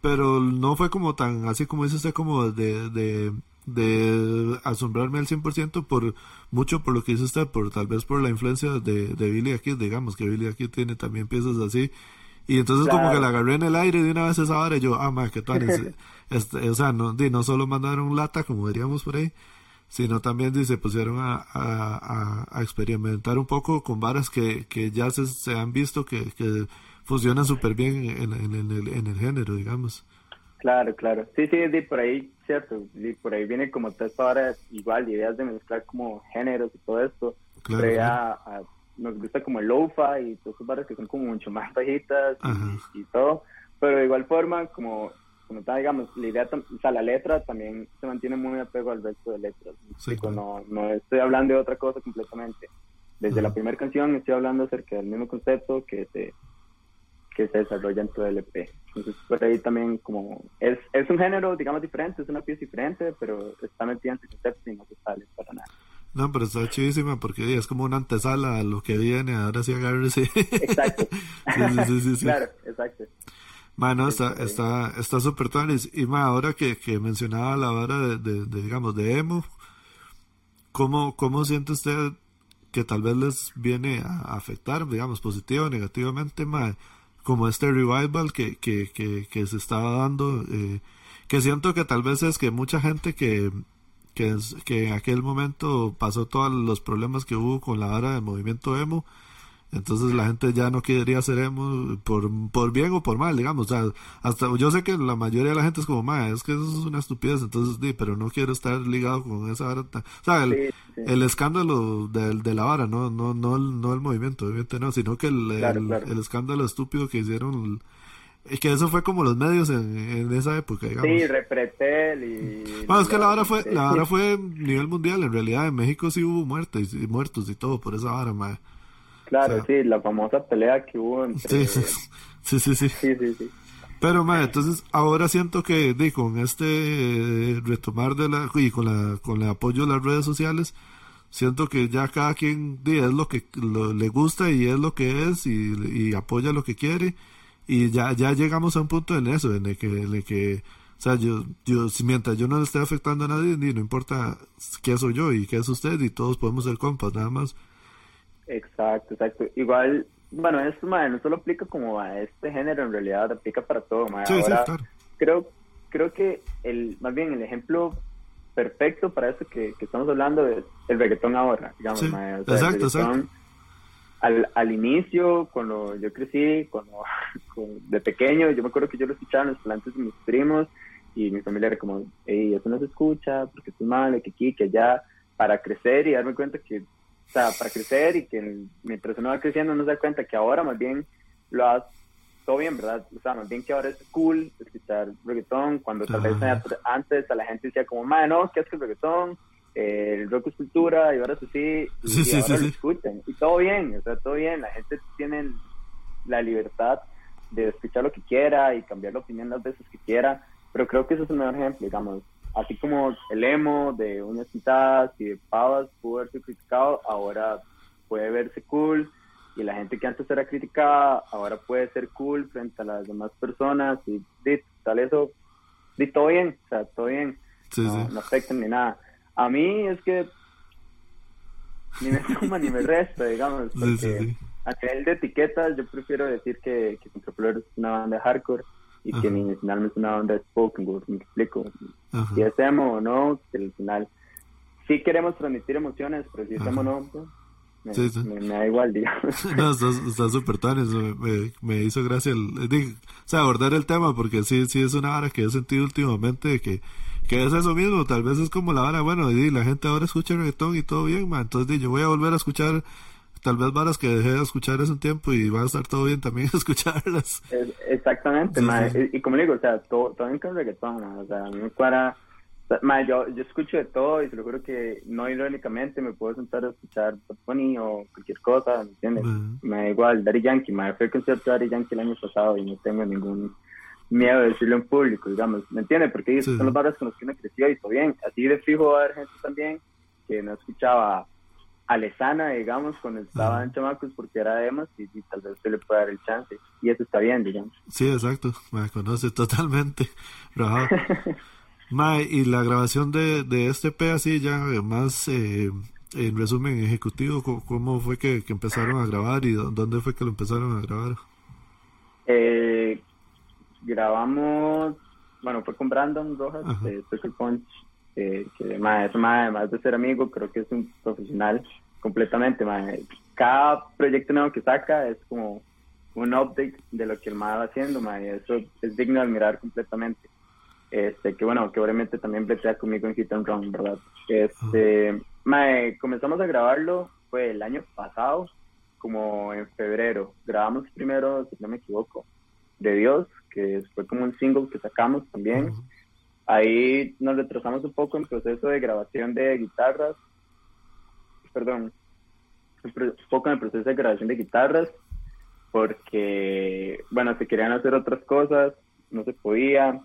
pero no fue como tan, así como dice usted, como de, de, de asombrarme al 100% por mucho por lo que dice usted, por tal vez por la influencia de, de Billy aquí, digamos que Billy aquí tiene también piezas así, y entonces como que la agarré en el aire de una vez esa hora y yo, ah, más que tal, este, o sea, no, no solo mandaron lata, como diríamos por ahí, sino también se pusieron a, a, experimentar un poco con varas que, que ya se, se, han visto que, que funcionan súper bien en, en, el, en el género, digamos.
Claro, claro. Sí, sí, sí, por ahí, cierto. por ahí viene como toda esta vara, igual, ideas de mezclar como géneros y todo esto. Claro, pero ya nos gusta como el lo-fi y todas esas varas que son como mucho más bajitas y, y, todo. pero de igual forma, como, como está, digamos, la idea, o sea, la letra también se mantiene muy apego al resto de letras. no, no estoy hablando de otra cosa completamente. Desde la primera canción estoy hablando acerca del mismo concepto que se, que se desarrolla en todo el EP. Entonces, por ahí también como es, es un género, digamos, diferente, es una pieza diferente, pero está metida en ese concepto y no se sale para nada.
No, pero está chidísima porque es como una antesala a lo que viene, ahora sí agárrese.
Exacto. sí, sí, sí, Claro, exacto.
Mano, está está está súper. Y más ahora que, que mencionaba la hora de, de, digamos, de emo, ¿cómo, ¿cómo siente usted que tal vez les viene a afectar, digamos, positivo o negativamente, más como este revival que, que, que, que se estaba dando? Eh, que siento que tal vez es que mucha gente que que, que en aquel momento pasó todos los problemas que hubo con la hora del movimiento emo. Entonces la gente ya no quería ser emo por, por bien o por mal, digamos. O sea, hasta yo sé que la mayoría de la gente es como, ma, es que eso es una estupidez, entonces, di, pero no quiero estar ligado con esa vara. O sea, el, el escándalo de, de, la vara, no, no, no, no el movimiento, obviamente no, sino que el, el, escándalo estúpido que hicieron y que eso fue como los medios en, esa época, digamos.
Sí, Repretel y...
Bueno, es que la hora fue, la hora fue nivel mundial, en realidad en México sí hubo muertes y muertos y todo por esa hora, madre.
Claro, sí, la famosa pelea que hubo entre...
Sí, sí, sí. sí, sí. sí, Pero, madre, entonces ahora siento que di, con este eh, retomar de la... y con, la, con el apoyo de las redes sociales, siento que ya cada quien di, es lo que le gusta y es lo que es y, y apoya lo que quiere y ya, ya llegamos a un punto en eso, en el que, en el que o sea, yo, yo, mientras yo no le esté afectando a nadie, ni no importa qué soy yo y qué es usted, y todos podemos ser compas, nada más.
Exacto, exacto. Igual, bueno, esto, no solo aplica como a este género, en realidad aplica para todo, Ahora, creo, creo que el, más bien el ejemplo perfecto para eso que, estamos hablando es el reggaetón ahora, digamos,
exacto, exacto.
al, al inicio, cuando yo crecí, cuando, de pequeño, yo me acuerdo que yo lo escuchaba en los plantes de mis primos y mi familia era como, hey, eso no se escucha, porque es mal, que aquí, que allá, para crecer y darme cuenta que, o sea, para crecer y que mientras uno va creciendo uno se da cuenta que ahora más bien lo has todo bien, ¿verdad? O sea, más bien que ahora es cool escuchar reggaetón, cuando tal vez antes a la gente decía como, madre, no, ¿qué es que el reggaetón? el rock es cultura y ahora sí, y sí, ahora lo escuchan. Y todo bien, o sea, todo bien, la gente tiene la libertad de escuchar lo que quiera y cambiar la opinión las veces que quiera, pero creo que eso es un mejor ejemplo, digamos, así como el emo de uñas pintadas y de pavas pudo haberse criticado, ahora puede verse cool. Y la gente que antes era criticada ahora puede ser cool frente a las demás personas y, tal eso, y todo bien, o sea, todo bien, no, no afecta ni nada. A mí es que ni me suma ni me resta, digamos, porque a nivel de etiquetas yo prefiero decir que, que es una banda hardcore y que ni final es una banda de spoken word, me explico. Si es emo o no, que al final sí queremos transmitir emociones, pero si es emo o no, pues, me, da igual, digamos.
No, está súper tan, me, me, hizo gracia el, o sea, abordar el tema, porque sí, sí es una hora que he sentido últimamente que que es eso mismo, tal vez es como la vara, bueno, y la gente ahora escucha reggaetón y todo bien, man, entonces yo voy a volver a escuchar tal vez varas que dejé de escuchar hace un tiempo y va a estar todo bien también escucharlas.
Exactamente, Y, como digo, o sea, todo, todo bien con reggaetón, o sea, me cuadra, yo, yo escucho de todo y se lo juro que no irónicamente me puedo sentar a escuchar Pony o cualquier cosa, ¿me entiendes? Me da igual, Daddy Yankee, me fui al concierto de Daddy Yankee el año pasado y no tengo ningún miedo de decirlo en público, digamos, ¿me entiendes? Porque ellos son los barrios con los que uno creció y todo bien. Así de fijo va a haber gente también que no escuchaba a Lesana, digamos, cuando estaba en chamacos porque era de y, y, tal vez se le puede dar el chance. Y eso está bien, digamos.
Sí, exacto, me conoce totalmente. Ma, y la grabación de, de este P así ya más eh, en resumen ejecutivo, ¿cómo fue que, que, empezaron a grabar y dónde fue que lo empezaron a grabar?
Eh, grabamos, bueno, fue con Brandon Rojas de Special Punch, que además de ser amigo, creo que es un profesional completamente. Cada proyecto nuevo que saca es como un update de lo que el MAD va haciendo, y eso es digno de admirar completamente. Este, que bueno, que obviamente también bretea conmigo en Hit and Run, ¿verdad? Este, comenzamos a grabarlo, fue el año pasado, como en febrero. Grabamos primero, si no me equivoco, de Dios, que fue como un single que sacamos también. Ahí nos retrasamos un poco en proceso de grabación de guitarras, perdón, poco en el proceso de grabación de guitarras, porque, bueno, se querían hacer otras cosas, no se podía,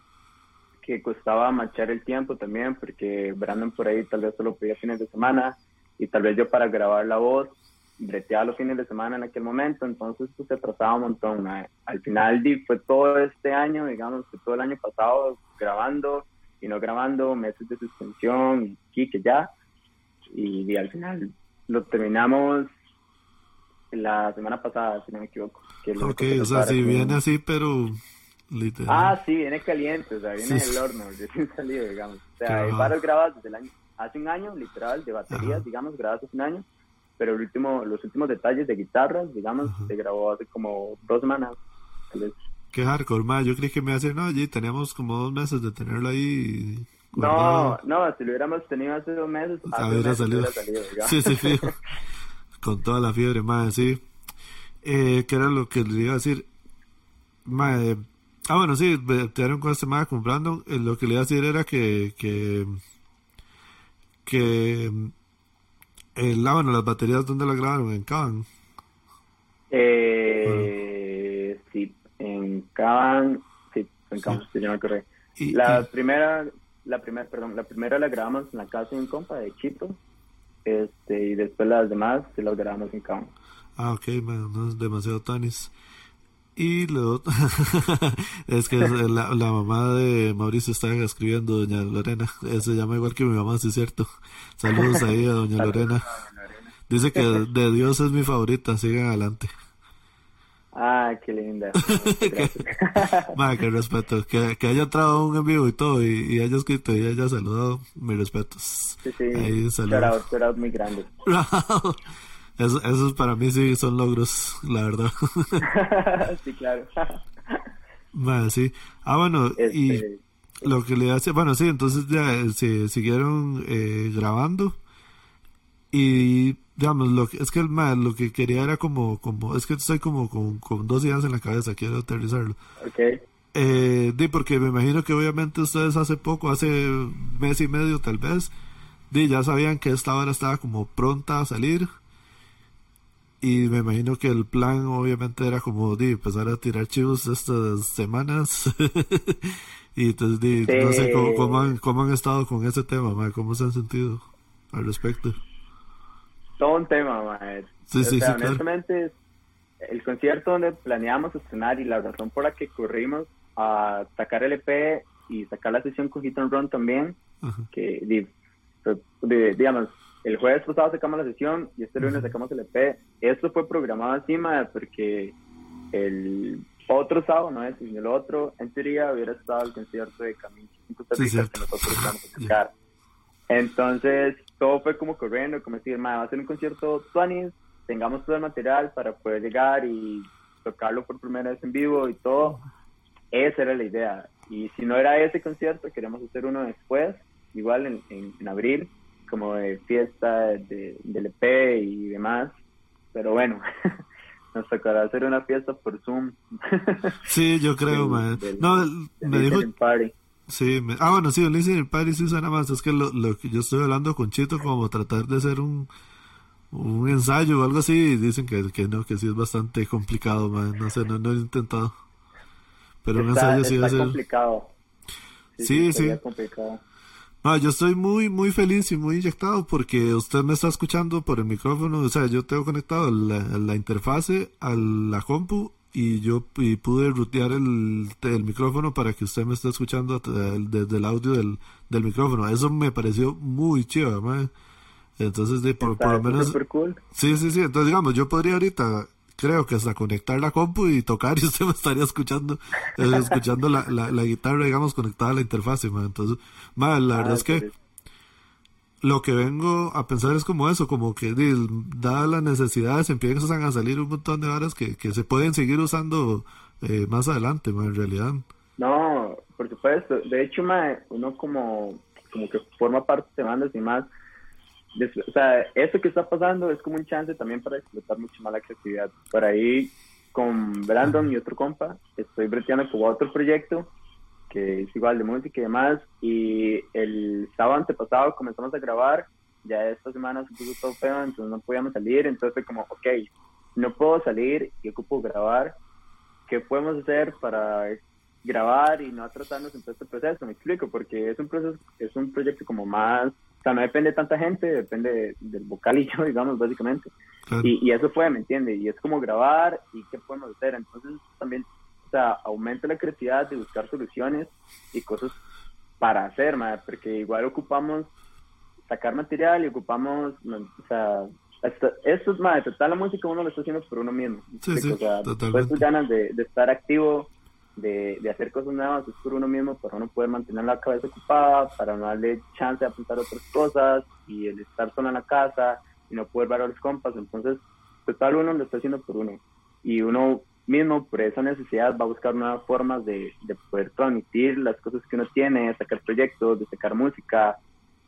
que costaba marchar el tiempo también, porque Brandon por ahí tal vez solo podía fines de semana, y tal vez yo para grabar la voz breteaba los fines de semana en aquel momento, entonces pues, se atrasaba un montón. Al final fue todo este año, digamos, que todo el año pasado grabando y no grabando, meses de suspensión y que ya, y, al final lo terminamos la semana pasada, si no me equivoco.
ok, o sea, si viene así, pero literal.
Ah, sí, viene caliente, o sea, viene del horno, recién salido, digamos. O sea, hay varios grabados desde el año, hace un año, literal, de baterías, digamos, grabados hace un año, pero el último, los últimos detalles de guitarras, digamos, se grabó hace como dos semanas.
Qué hardcore, ma. Yo creí que me hace, no, allí teníamos como dos meses de tenerlo ahí.
No, no, si lo hubiéramos tenido hace dos meses,
hubiera salido. sí, sí, sí. Con toda la fiebre, ma, sí. Eh, ¿Qué era lo que le iba a decir? Ma, eh, ah, bueno, sí, te dieron con este ma comprando. Eh, lo que le iba a decir era que, que, que el, ah, bueno, las baterías, ¿dónde las grabaron? ¿En Caban?
Eh, Sí, en Caban, sí, en Caban, sí. yo me acordé. la primera, la primera, perdón, la primera la grabamos en la casa de un compa de Chito, este, y después las demás se las grabamos en Caban.
Ah, ok, no es demasiado tanis. Y luego, es que la, la, mamá de Mauricio está escribiendo, doña Lorena, se llama igual que mi mamá, sí es cierto. Saludos ahí a doña Lorena. Dice que de Dios es mi favorita, sigan adelante.
Ah, qué linda.
Madre, qué respeto. Que, que haya entrado un en vivo y todo, y, haya escrito y haya saludado, mis respetos.
Sí, sí. Ahí, saludos. muy grande.
Eso, esos para mí sí son logros, la verdad.
sí, claro.
Bueno, sí. Ah, bueno, y este, lo que le hace, bueno, sí, entonces ya eh, se siguieron eh, grabando y digamos, lo que, es que el lo que quería era como, como, es que estoy como con, con dos ideas en la cabeza, quiero aterrizarlo.
Ok.
Eh, di, porque me imagino que obviamente ustedes hace poco, hace mes y medio tal vez, di, ya sabían que esta hora estaba como pronta a salir y me imagino que el plan obviamente era como de empezar a tirar chivos estas semanas. y entonces no sé cómo, han, cómo han estado con ese tema, cómo se han sentido al respecto.
Todo un tema,
Sí, sí, sí,
honestamente, el concierto donde planeamos estrenar y la razón por la que corrimos a sacar el EP y sacar la sesión con Hit and Run también, que digamos, el jueves pasado sacamos la sesión y este lunes sacamos el EP. Esto fue programado encima porque el otro sábado, no es, sino el otro, en teoría hubiera estado el concierto de Camino sí, que nosotros vamos a sacar. Entonces, todo fue como corriendo, como decir, va a ser un concierto 20, tengamos todo el material para poder llegar y tocarlo por primera vez en vivo y todo. Esa era la idea. Y si no era ese concierto, queremos hacer uno después, igual en, en abril, como de fiesta de, del EP y demás. Pero bueno, nos tocará hacer una fiesta por Zoom.
sí, yo creo, man. no, me dijo... Sí, ah, bueno, sí, el listening party sí suena más. Es que lo, lo que yo estoy hablando con Chito, como tratar de hacer un, un ensayo o algo así, dicen que, que no, que sí es bastante complicado, man. No sé, no, no he intentado. Pero un ensayo sí va a ser.
complicado.
Sí, sí. sí.
Complicado.
No, yo estoy muy, muy feliz y muy inyectado porque usted me está escuchando por el micrófono. O sea, yo tengo conectado la, la interfase a la compu y yo pude rutear el, el, micrófono para que usted me esté escuchando desde el audio del, del micrófono. Eso me pareció muy chido, Entonces, de, por, por, lo menos...
Cool.
Sí, sí, sí. Entonces, digamos, yo podría ahorita creo que hasta conectar la compu y tocar y usted me estaría escuchando eh, escuchando la, la, guitarra digamos conectada a la interfase entonces la verdad es que lo que vengo a pensar es como eso como que dadas las necesidades empiezan a salir un montón de varas que, que se pueden seguir usando eh, más adelante en realidad
no por supuesto de hecho uno como como que forma parte de bandas y más o sea, eso que está pasando es como un chance también para explotar mucho más la creatividad. Por ahí, con Brandon y otro compa, estoy breteando con otro proyecto que es igual de música y demás. Y el sábado antepasado comenzamos a grabar, ya esta semana se puso todo feo, entonces no podíamos salir. Entonces fue como, ok, no puedo salir y ocupo grabar. ¿Qué podemos hacer para grabar y no atrasarnos en todo este proceso? Me explico, porque es un proceso, es un proyecto como más, o sea, no depende de tanta gente, depende del vocal y yo, digamos, básicamente. Y, y eso fue, ¿me entiende? Y es como grabar y qué podemos hacer. Entonces también o sea, aumenta la creatividad de buscar soluciones y cosas para hacer, porque igual ocupamos sacar material y ocupamos, o sea, esto, esto es, madre, total la música uno lo está haciendo por uno mismo.
Sí, sí,
o sea,
totalmente.
ganas de, de, estar activo, de, de, hacer cosas nuevas, es por uno mismo, para uno poder mantener la cabeza ocupada, para no darle chance de apuntar otras cosas y el estar solo en la casa y no poder ver a los compas. Entonces, total uno lo está haciendo por uno. Y uno mismo por esa necesidad va a buscar nuevas formas de, de poder transmitir las cosas que uno tiene, sacar proyectos, de sacar música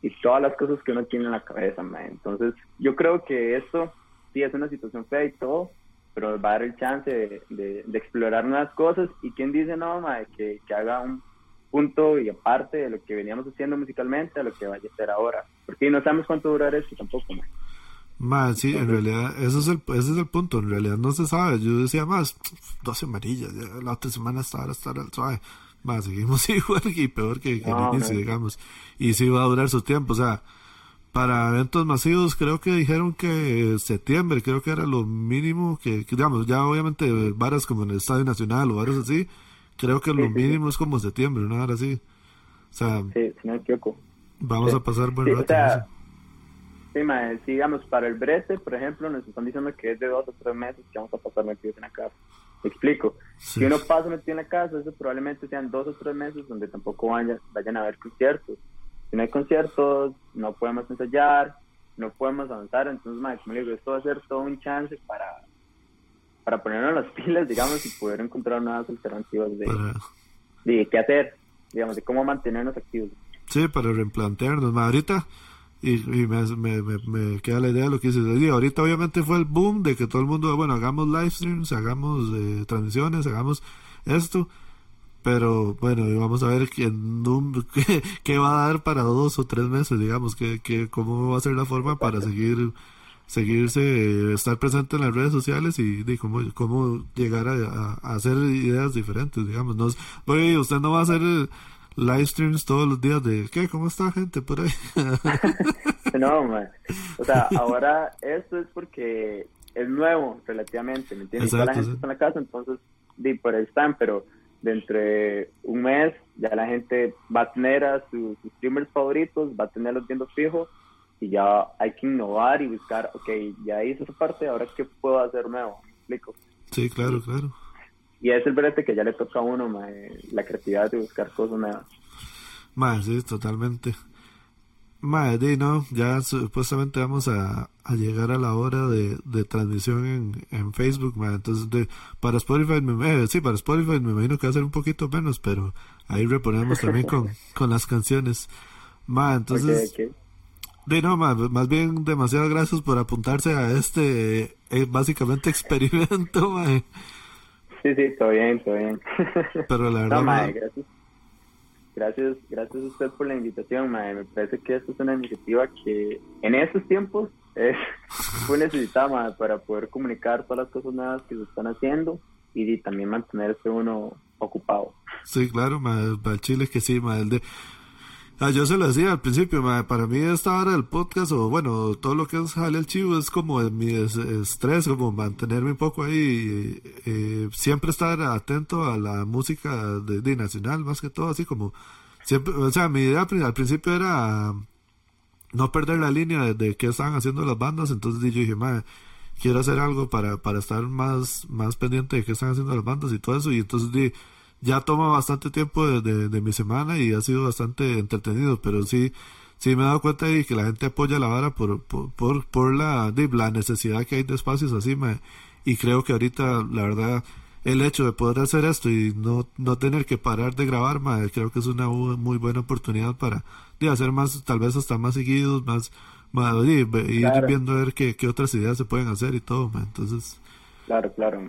y todas las cosas que uno tiene en la cabeza. Entonces yo creo que esto sí es una situación fea y todo, pero va a dar el chance de, de, explorar nuevas cosas y quién dice no, que, que haga un punto y aparte de lo que veníamos haciendo musicalmente a lo que vaya a ser ahora, porque no sabemos cuánto durar esto tampoco. Man.
Más, sí, en realidad, ese es, el, ese es el punto. En realidad no se sabe. Yo decía más, dos semanas la otra semana estará, estará suave. Más, seguimos igual y peor que, que el inicio, digamos. Y sí va a durar su tiempo. O sea, para eventos masivos, creo que dijeron que septiembre, creo que era lo mínimo que, digamos, ya obviamente varas como en el Estadio Nacional o varas así, creo que lo mínimo es como septiembre, ¿no? Ahora sí. O sea,
sí, si no me equivoco.
Vamos a pasar buen
rato. Sí, mae, digamos, para el brete, por ejemplo, nos están diciendo que es de dos o tres meses que vamos a pasar metidos en la casa. Te explico. Si uno pasa metido en la casa, eso probablemente sean dos o tres meses donde tampoco vayan, vayan a haber conciertos. Si no hay conciertos, no podemos ensayar, no podemos avanzar. Entonces, mae, como digo, esto va a ser todo un chance para, para ponernos las pilas, digamos, y poder encontrar nuevas alternativas de, de qué hacer, digamos, de cómo mantenernos activos.
Sí, para replantearnos. Mae, ahorita y, y me, me, me, queda la idea de lo que dices. Y ahorita obviamente fue el boom de que todo el mundo, bueno, hagamos live streams, hagamos eh, transmisiones, hagamos esto. Pero bueno, vamos a ver qué, qué, va a dar para dos o tres meses, digamos, que, que, cómo va a ser la forma para seguir seguirse, estar presente en las redes sociales y, y cómo, cómo llegar a, a, hacer ideas diferentes, digamos. No, oye, usted no va a hacer live streams todos los días de ¿qué? ¿Cómo está gente por ahí?
no, man. O sea, ahora esto es porque es nuevo relativamente, ¿me entiendes? Exacto, la gente está en la casa, entonces, di, por ahí están, pero dentro de un mes ya la gente va a tener a sus, streamers favoritos, va a tenerlos viendo fijos y ya hay que innovar y buscar, ok, ya hice esa parte, ahora qué puedo hacer nuevo, ¿me explico?
Sí, claro, claro.
Y es el brete que ya le toca a uno, la creatividad de buscar cosas nuevas.
Más, sí, totalmente. Más, no, ya supuestamente vamos a, a, llegar a la hora de, de transmisión en, en Facebook, entonces de, para Spotify, me, eh, sí, para Spotify me imagino que va a ser un poquito menos, pero ahí reponemos también con, con las canciones. Más, entonces, De, no, más bien demasiadas gracias por apuntarse a este eh, básicamente experimento, man.
Sí, sí, todo bien, todo bien.
Pero la verdad...
gracias. Gracias, gracias a usted por la invitación, mae. Me parece que esta es una iniciativa que en estos tiempos es muy necesitada, para poder comunicar todas las cosas nuevas que se están haciendo y, también mantenerse uno ocupado.
Sí, claro, mae, para Chile que sí, mae. El de, Ah, yo se lo decía al principio, para mí esta hora del podcast o bueno, todo lo que es Jale el Chivo es como mi estrés, como mantenerme un poco ahí, eh, siempre estar atento a la música de, nacional más que todo, así como siempre, o sea, mi idea al principio era no perder la línea de, qué estaban haciendo las bandas, entonces yo dije, madre, quiero hacer algo para, para estar más, más pendiente de qué están haciendo las bandas y todo eso, y entonces dije, ya toma bastante tiempo de, de, mi semana y ha sido bastante entretenido, pero sí, sí me he dado cuenta de que la gente apoya la vara por, por, por, la, de, la necesidad que hay de espacios así, y creo que ahorita, la verdad, el hecho de poder hacer esto y no, no tener que parar de grabar, creo que es una muy buena oportunidad para de hacer más, tal vez hasta más seguidos, más, más ir viendo a ver qué, qué otras ideas se pueden hacer y todo, entonces...
Claro, claro,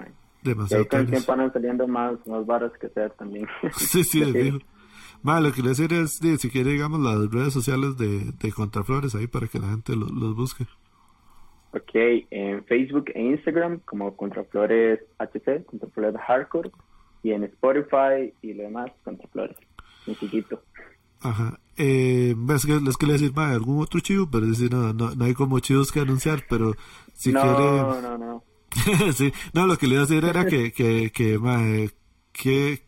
demasiado.
Y con el tiempo van saliendo más, más varas que hacer también.
sí, sí, digo. Más, lo que le decir es, si quiere, digamos, las redes sociales de, de Contraflores ahí para que la gente los busque.
Ok, en Facebook e Instagram como Contraflores HC, Contraflores Hardcore, y en Spotify y lo demás, Contraflores, chiquito.
Ajá. Eh, es que les quería decir, más algún otro chivo, pero decir, no, no, no hay como chivos que anunciar, pero si
no,
quiere...
No, no, no.
sí, no, lo que le iba a decir era que, que, que, mae, que,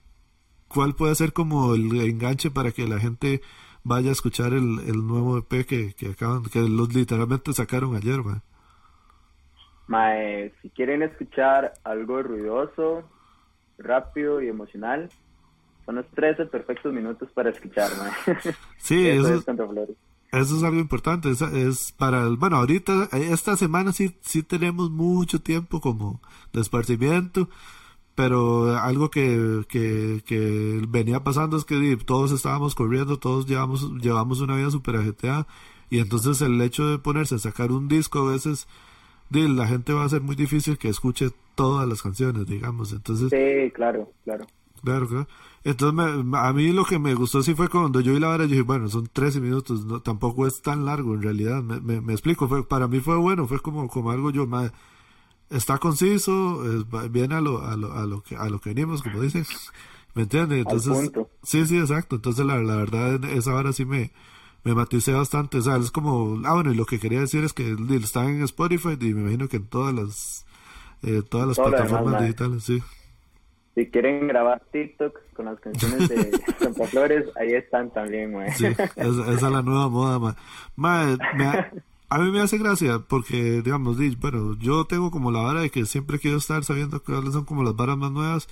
¿cuál puede ser como el enganche para que la gente vaya a escuchar el, el nuevo EP que, que acaban, que los literalmente sacaron ayer, mae?
Mae, si quieren escuchar algo ruidoso, rápido y emocional, son los 13 perfectos minutos para escuchar, mae.
Sí, eso, es, eso es algo importante. Es, es para, el, bueno, ahorita, esta semana sí, sí tenemos mucho tiempo como de esparcimiento, pero algo que, que, que venía pasando es que todos estábamos corriendo, todos llevamos, llevamos una vida super ajeteada, y entonces el hecho de ponerse a sacar un disco a veces la gente va a ser muy difícil que escuche todas las canciones, digamos. Entonces,
sí, claro, claro.
Claro, claro. Entonces, a mí lo que me gustó sí fue cuando yo vi la hora, yo dije, bueno, son 13 minutos, no, tampoco es tan largo en realidad. Me, me, me explico, fue, para mí fue bueno, fue como, como algo yo, más está conciso, viene a lo, a lo, a lo que, a lo que venimos, como dicen. ¿Me entiendes? Entonces, sí, sí, exacto. Entonces, la, la verdad, esa hora sí me, me maticé bastante. O sea, es como, ah, bueno, y lo que quería decir es que están en Spotify y me imagino que en todas las, eh, todas las plataformas digitales, sí.
Si quieren grabar TikTok con las canciones de Santa Flores, ahí están también, güey.
Sí, esa, esa, es la nueva moda, ma. ma me a mí me hace gracia porque, digamos, bueno, yo tengo como la vara de que siempre quiero estar sabiendo cuáles son como las varas más nuevas.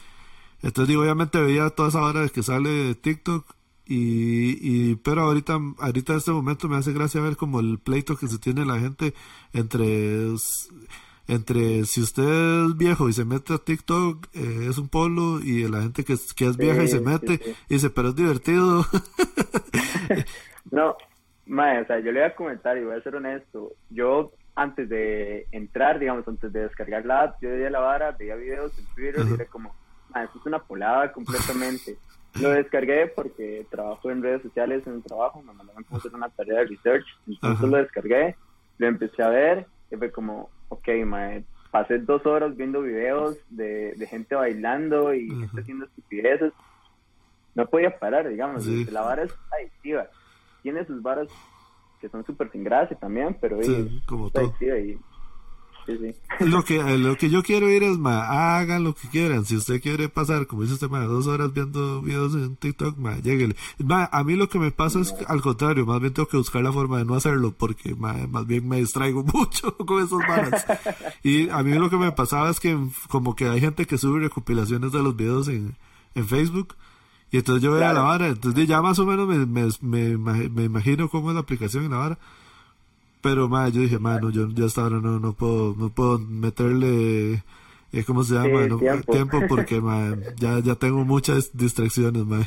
Entonces, digo, obviamente veía toda esa vara de que sale de TikTok y, y pero ahorita ahorita en este momento me hace gracia ver como el pleito que se tiene la gente entre entre si usted es viejo y se mete a TikTok eh, es un polo y la gente que, que es vieja y se mete y dice pero es divertido
no mae, o sea yo le voy a comentar y voy a ser honesto. Yo antes de entrar digamos antes de descargar la app yo veía la vara veía videos en Twitter y era como mae, esto es una polada completamente lo descargué porque trabajo en redes sociales en el trabajo, me mandaron a hacer una tarea de research, entonces lo descargué, lo empecé a ver y fue como, ok, mae, pasé dos horas viendo videos de, de gente bailando y gente haciendo estupideces, no podía parar, digamos, la vara es adictiva, tiene sus varas que son súper sin gracia también, pero
sí, como todo.
y
lo que lo que yo quiero ir es, ma, hagan lo que quieran. Si usted quiere pasar, como dice usted, ma, dos horas viendo videos en TikTok, ma, lléguele. Ma, a mí lo que me pasa es al contrario, más bien tengo que buscar la forma de no hacerlo porque más bien me distraigo mucho con esos manos. Y a mí lo que me pasaba es que como que hay gente que sube recopilaciones de los videos en, en Facebook. Y entonces yo veía la vara, entonces ya más o menos me, me, me, me imagino cómo es la aplicación en la vara pero, más yo dije, mano, yo ya hasta ahora no, no, puedo, no puedo meterle, eh, ¿cómo se llama? tiempo. porque, ya, ya tengo muchas distracciones, man.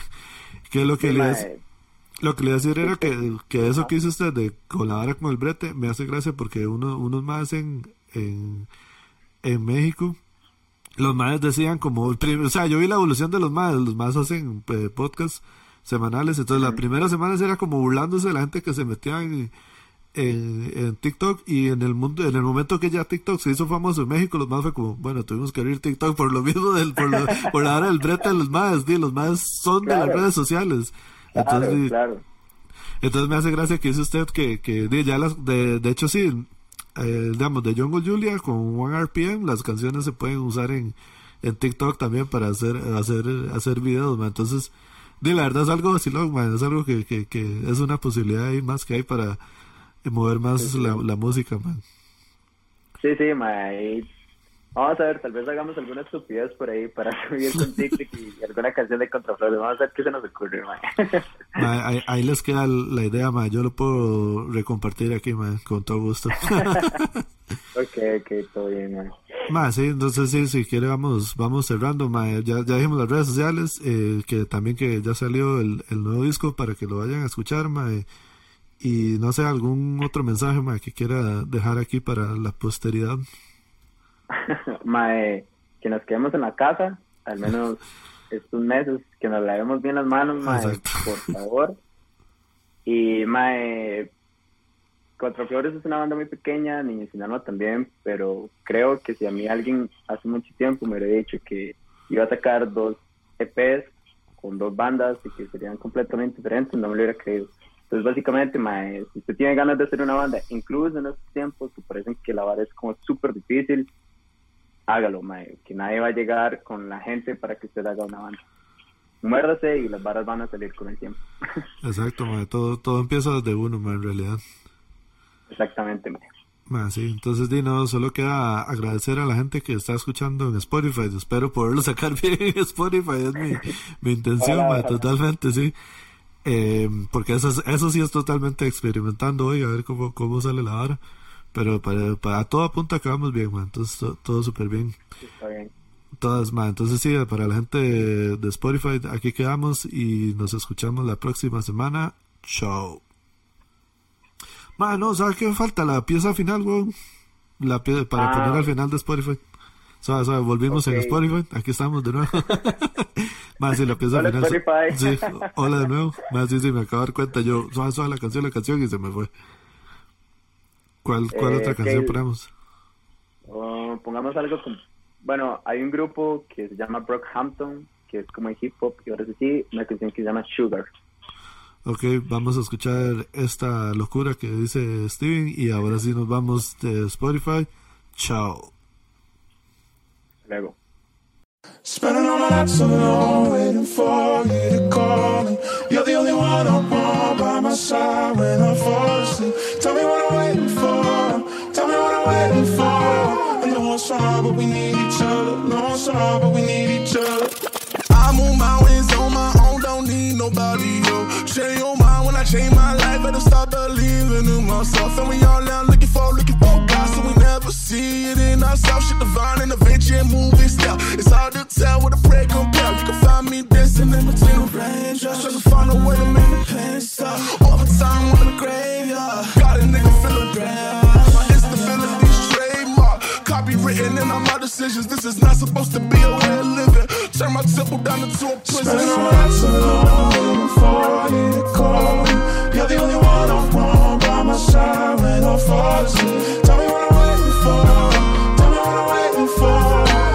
Que lo que le lo que le iba a decir era que, que eso que hizo usted de colaborar con el brete me hace gracia porque uno, unos más en, en, en México, los más decían como, o sea, yo vi la evolución de los más, los más hacen eh, podcasts semanales, entonces la primera semana era como burlándose de la gente que se metía en en, TikTok y en el mundo en el momento que ya TikTok se hizo famoso en México los más fue como bueno tuvimos que abrir TikTok por lo mismo del por, por la hora del brete de los más los más son de las redes sociales entonces entonces me hace gracia que dice usted que, que ya las de, de hecho sí eh, digamos de Jungle Julia con One RPM las canciones se pueden usar en, en TikTok también para hacer hacer hacer videos entonces de la verdad es algo así es algo que, que, que es una posibilidad ahí más que hay para mover más la, la, música, man.
Sí, sí, man. Vamos a ver, tal vez hagamos alguna estupidez por ahí para subir con TikTok y alguna canción de Contraflores. Vamos a ver qué se nos ocurre, man.
ahí, les queda la idea, man. Yo lo puedo recompartir aquí, man, con todo gusto.
ok, ok, todo bien, man.
Ma, sí, entonces sí, si quiere vamos, vamos cerrando, ma. Ya, ya dijimos las redes sociales, eh, que también que ya salió el, el nuevo disco para que lo vayan a escuchar, ma. Y no sé, algún otro mensaje que quiera dejar aquí para la posteridad.
Mae, que nos quedemos en la casa, al menos estos meses, que nos lavemos bien las manos, mae, por favor. Y mae, Cuatro Flores es una banda muy pequeña, Niño Sinaloa también, pero creo que si a mí alguien hace mucho tiempo me hubiera dicho que iba a sacar dos EPs con dos bandas y que serían completamente diferentes, no me lo hubiera creído. Entonces, básicamente, mae, si usted tiene ganas de hacer una banda, incluso en estos tiempos que parecen que la banda es como súper difícil, hágalo, mae, que nadie va a llegar con la gente para que usted haga una banda. Muérdase y las barras van a salir con el tiempo.
Exacto, mae, todo, todo empieza desde uno, mae, en realidad.
Exactamente,
mae. sí, entonces Dino, solo queda agradecer a la gente que está escuchando en Spotify. Espero poderlo sacar bien en Spotify, es mi, mi intención, mae, totalmente, sí. Eh, porque eso, eso sí es totalmente experimentando hoy, a ver cómo, cómo sale la hora. Pero para, para todo apunta que vamos bien, man. Entonces todo, súper bien.
Está bien.
Todas, man. Entonces sí, para la gente de Spotify, aquí quedamos y nos escuchamos la próxima semana. Chao. Man, no, ¿sabes qué falta? La pieza final, weón. La para ah. poner al final de Spotify. ¿Sabes? Volvimos en Spotify. Aquí estamos de nuevo. Más si la pieza
Hola,
final.
Spotify.
Sí, hola de nuevo. Más sí, sí, me acabo de dar cuenta. Yo, suave, suave la canción, la canción y se me fue. ¿Cuál, cuál otra eh, canción ponemos?
Pongamos algo como. Bueno, hay un grupo que se llama Brockhampton, que es como hip hop, y ahora sí, una canción que se llama Sugar.
Ok, vamos a escuchar esta locura que dice Steven y ahora sí nos vamos de Spotify. Chao.
Luego.
Spending all my nights alone, waiting for you to call me. You're the only one I want by my side when I fall asleep. Tell me what I'm waiting for. Tell me what I'm waiting for. I know it's hard, but we need each other. No, it's hard, but we need each other. I move mountains on my own, don't need nobody. Yo, change your mind when I change my life. Better start believing in myself. And we all now looking for, looking for God, so we never see it in ourselves. Shit divine and adventure and movie style. It's hard to tell what a prayer compare. You can find me dancing in between the raindrops, trying to find a way to make the pain stop. Overtime in the graveyard, got a nigga feeling bad. My instability's trademark, copywritten in all my decisions. This is not supposed to be a way of living. Turn my temple down into a prison. Spending all nights alone for you to call me. You're the only one I want by my side when I fall asleep. Tell me what I'm waiting for. Tell me what I'm waiting for.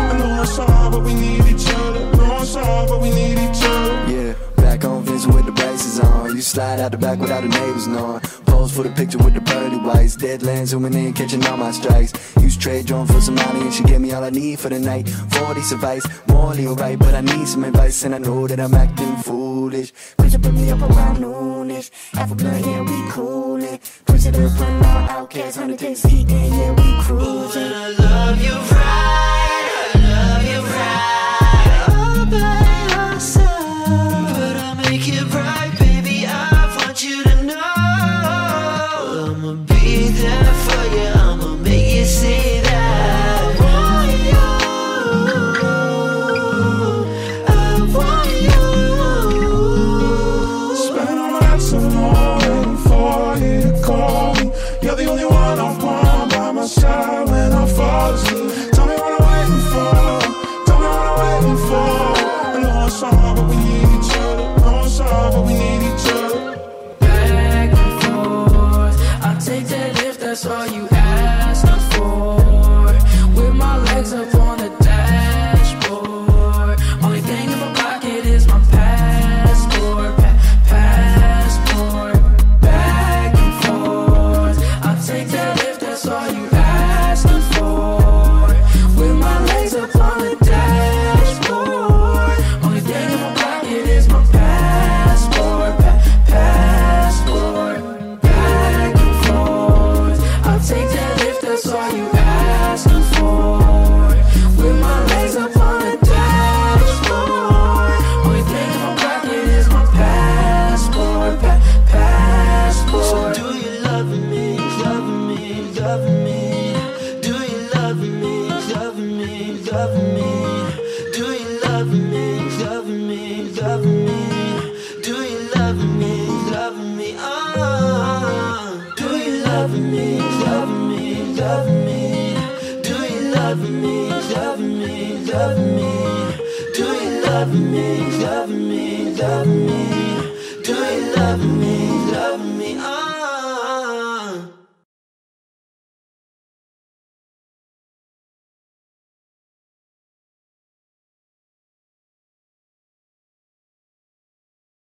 I know it's hard, but we need each other. No, it's hard, but we need each other.
Yeah, back on Vincent with the braces on. You slide out the back without the neighbors knowing. Pose for the picture with the pearly whites. Deadlands zooming in, catching all my strikes. Use trade drone for some money and she gave me all I need for the night. 40 advice, morally alright, but I need some advice and I know that I'm acting foolish. Up put me up around noonish. Half a yeah, we coolin'. Push it up, run out, outcast, 100 days heat, and yeah, we cruising.
I love you right,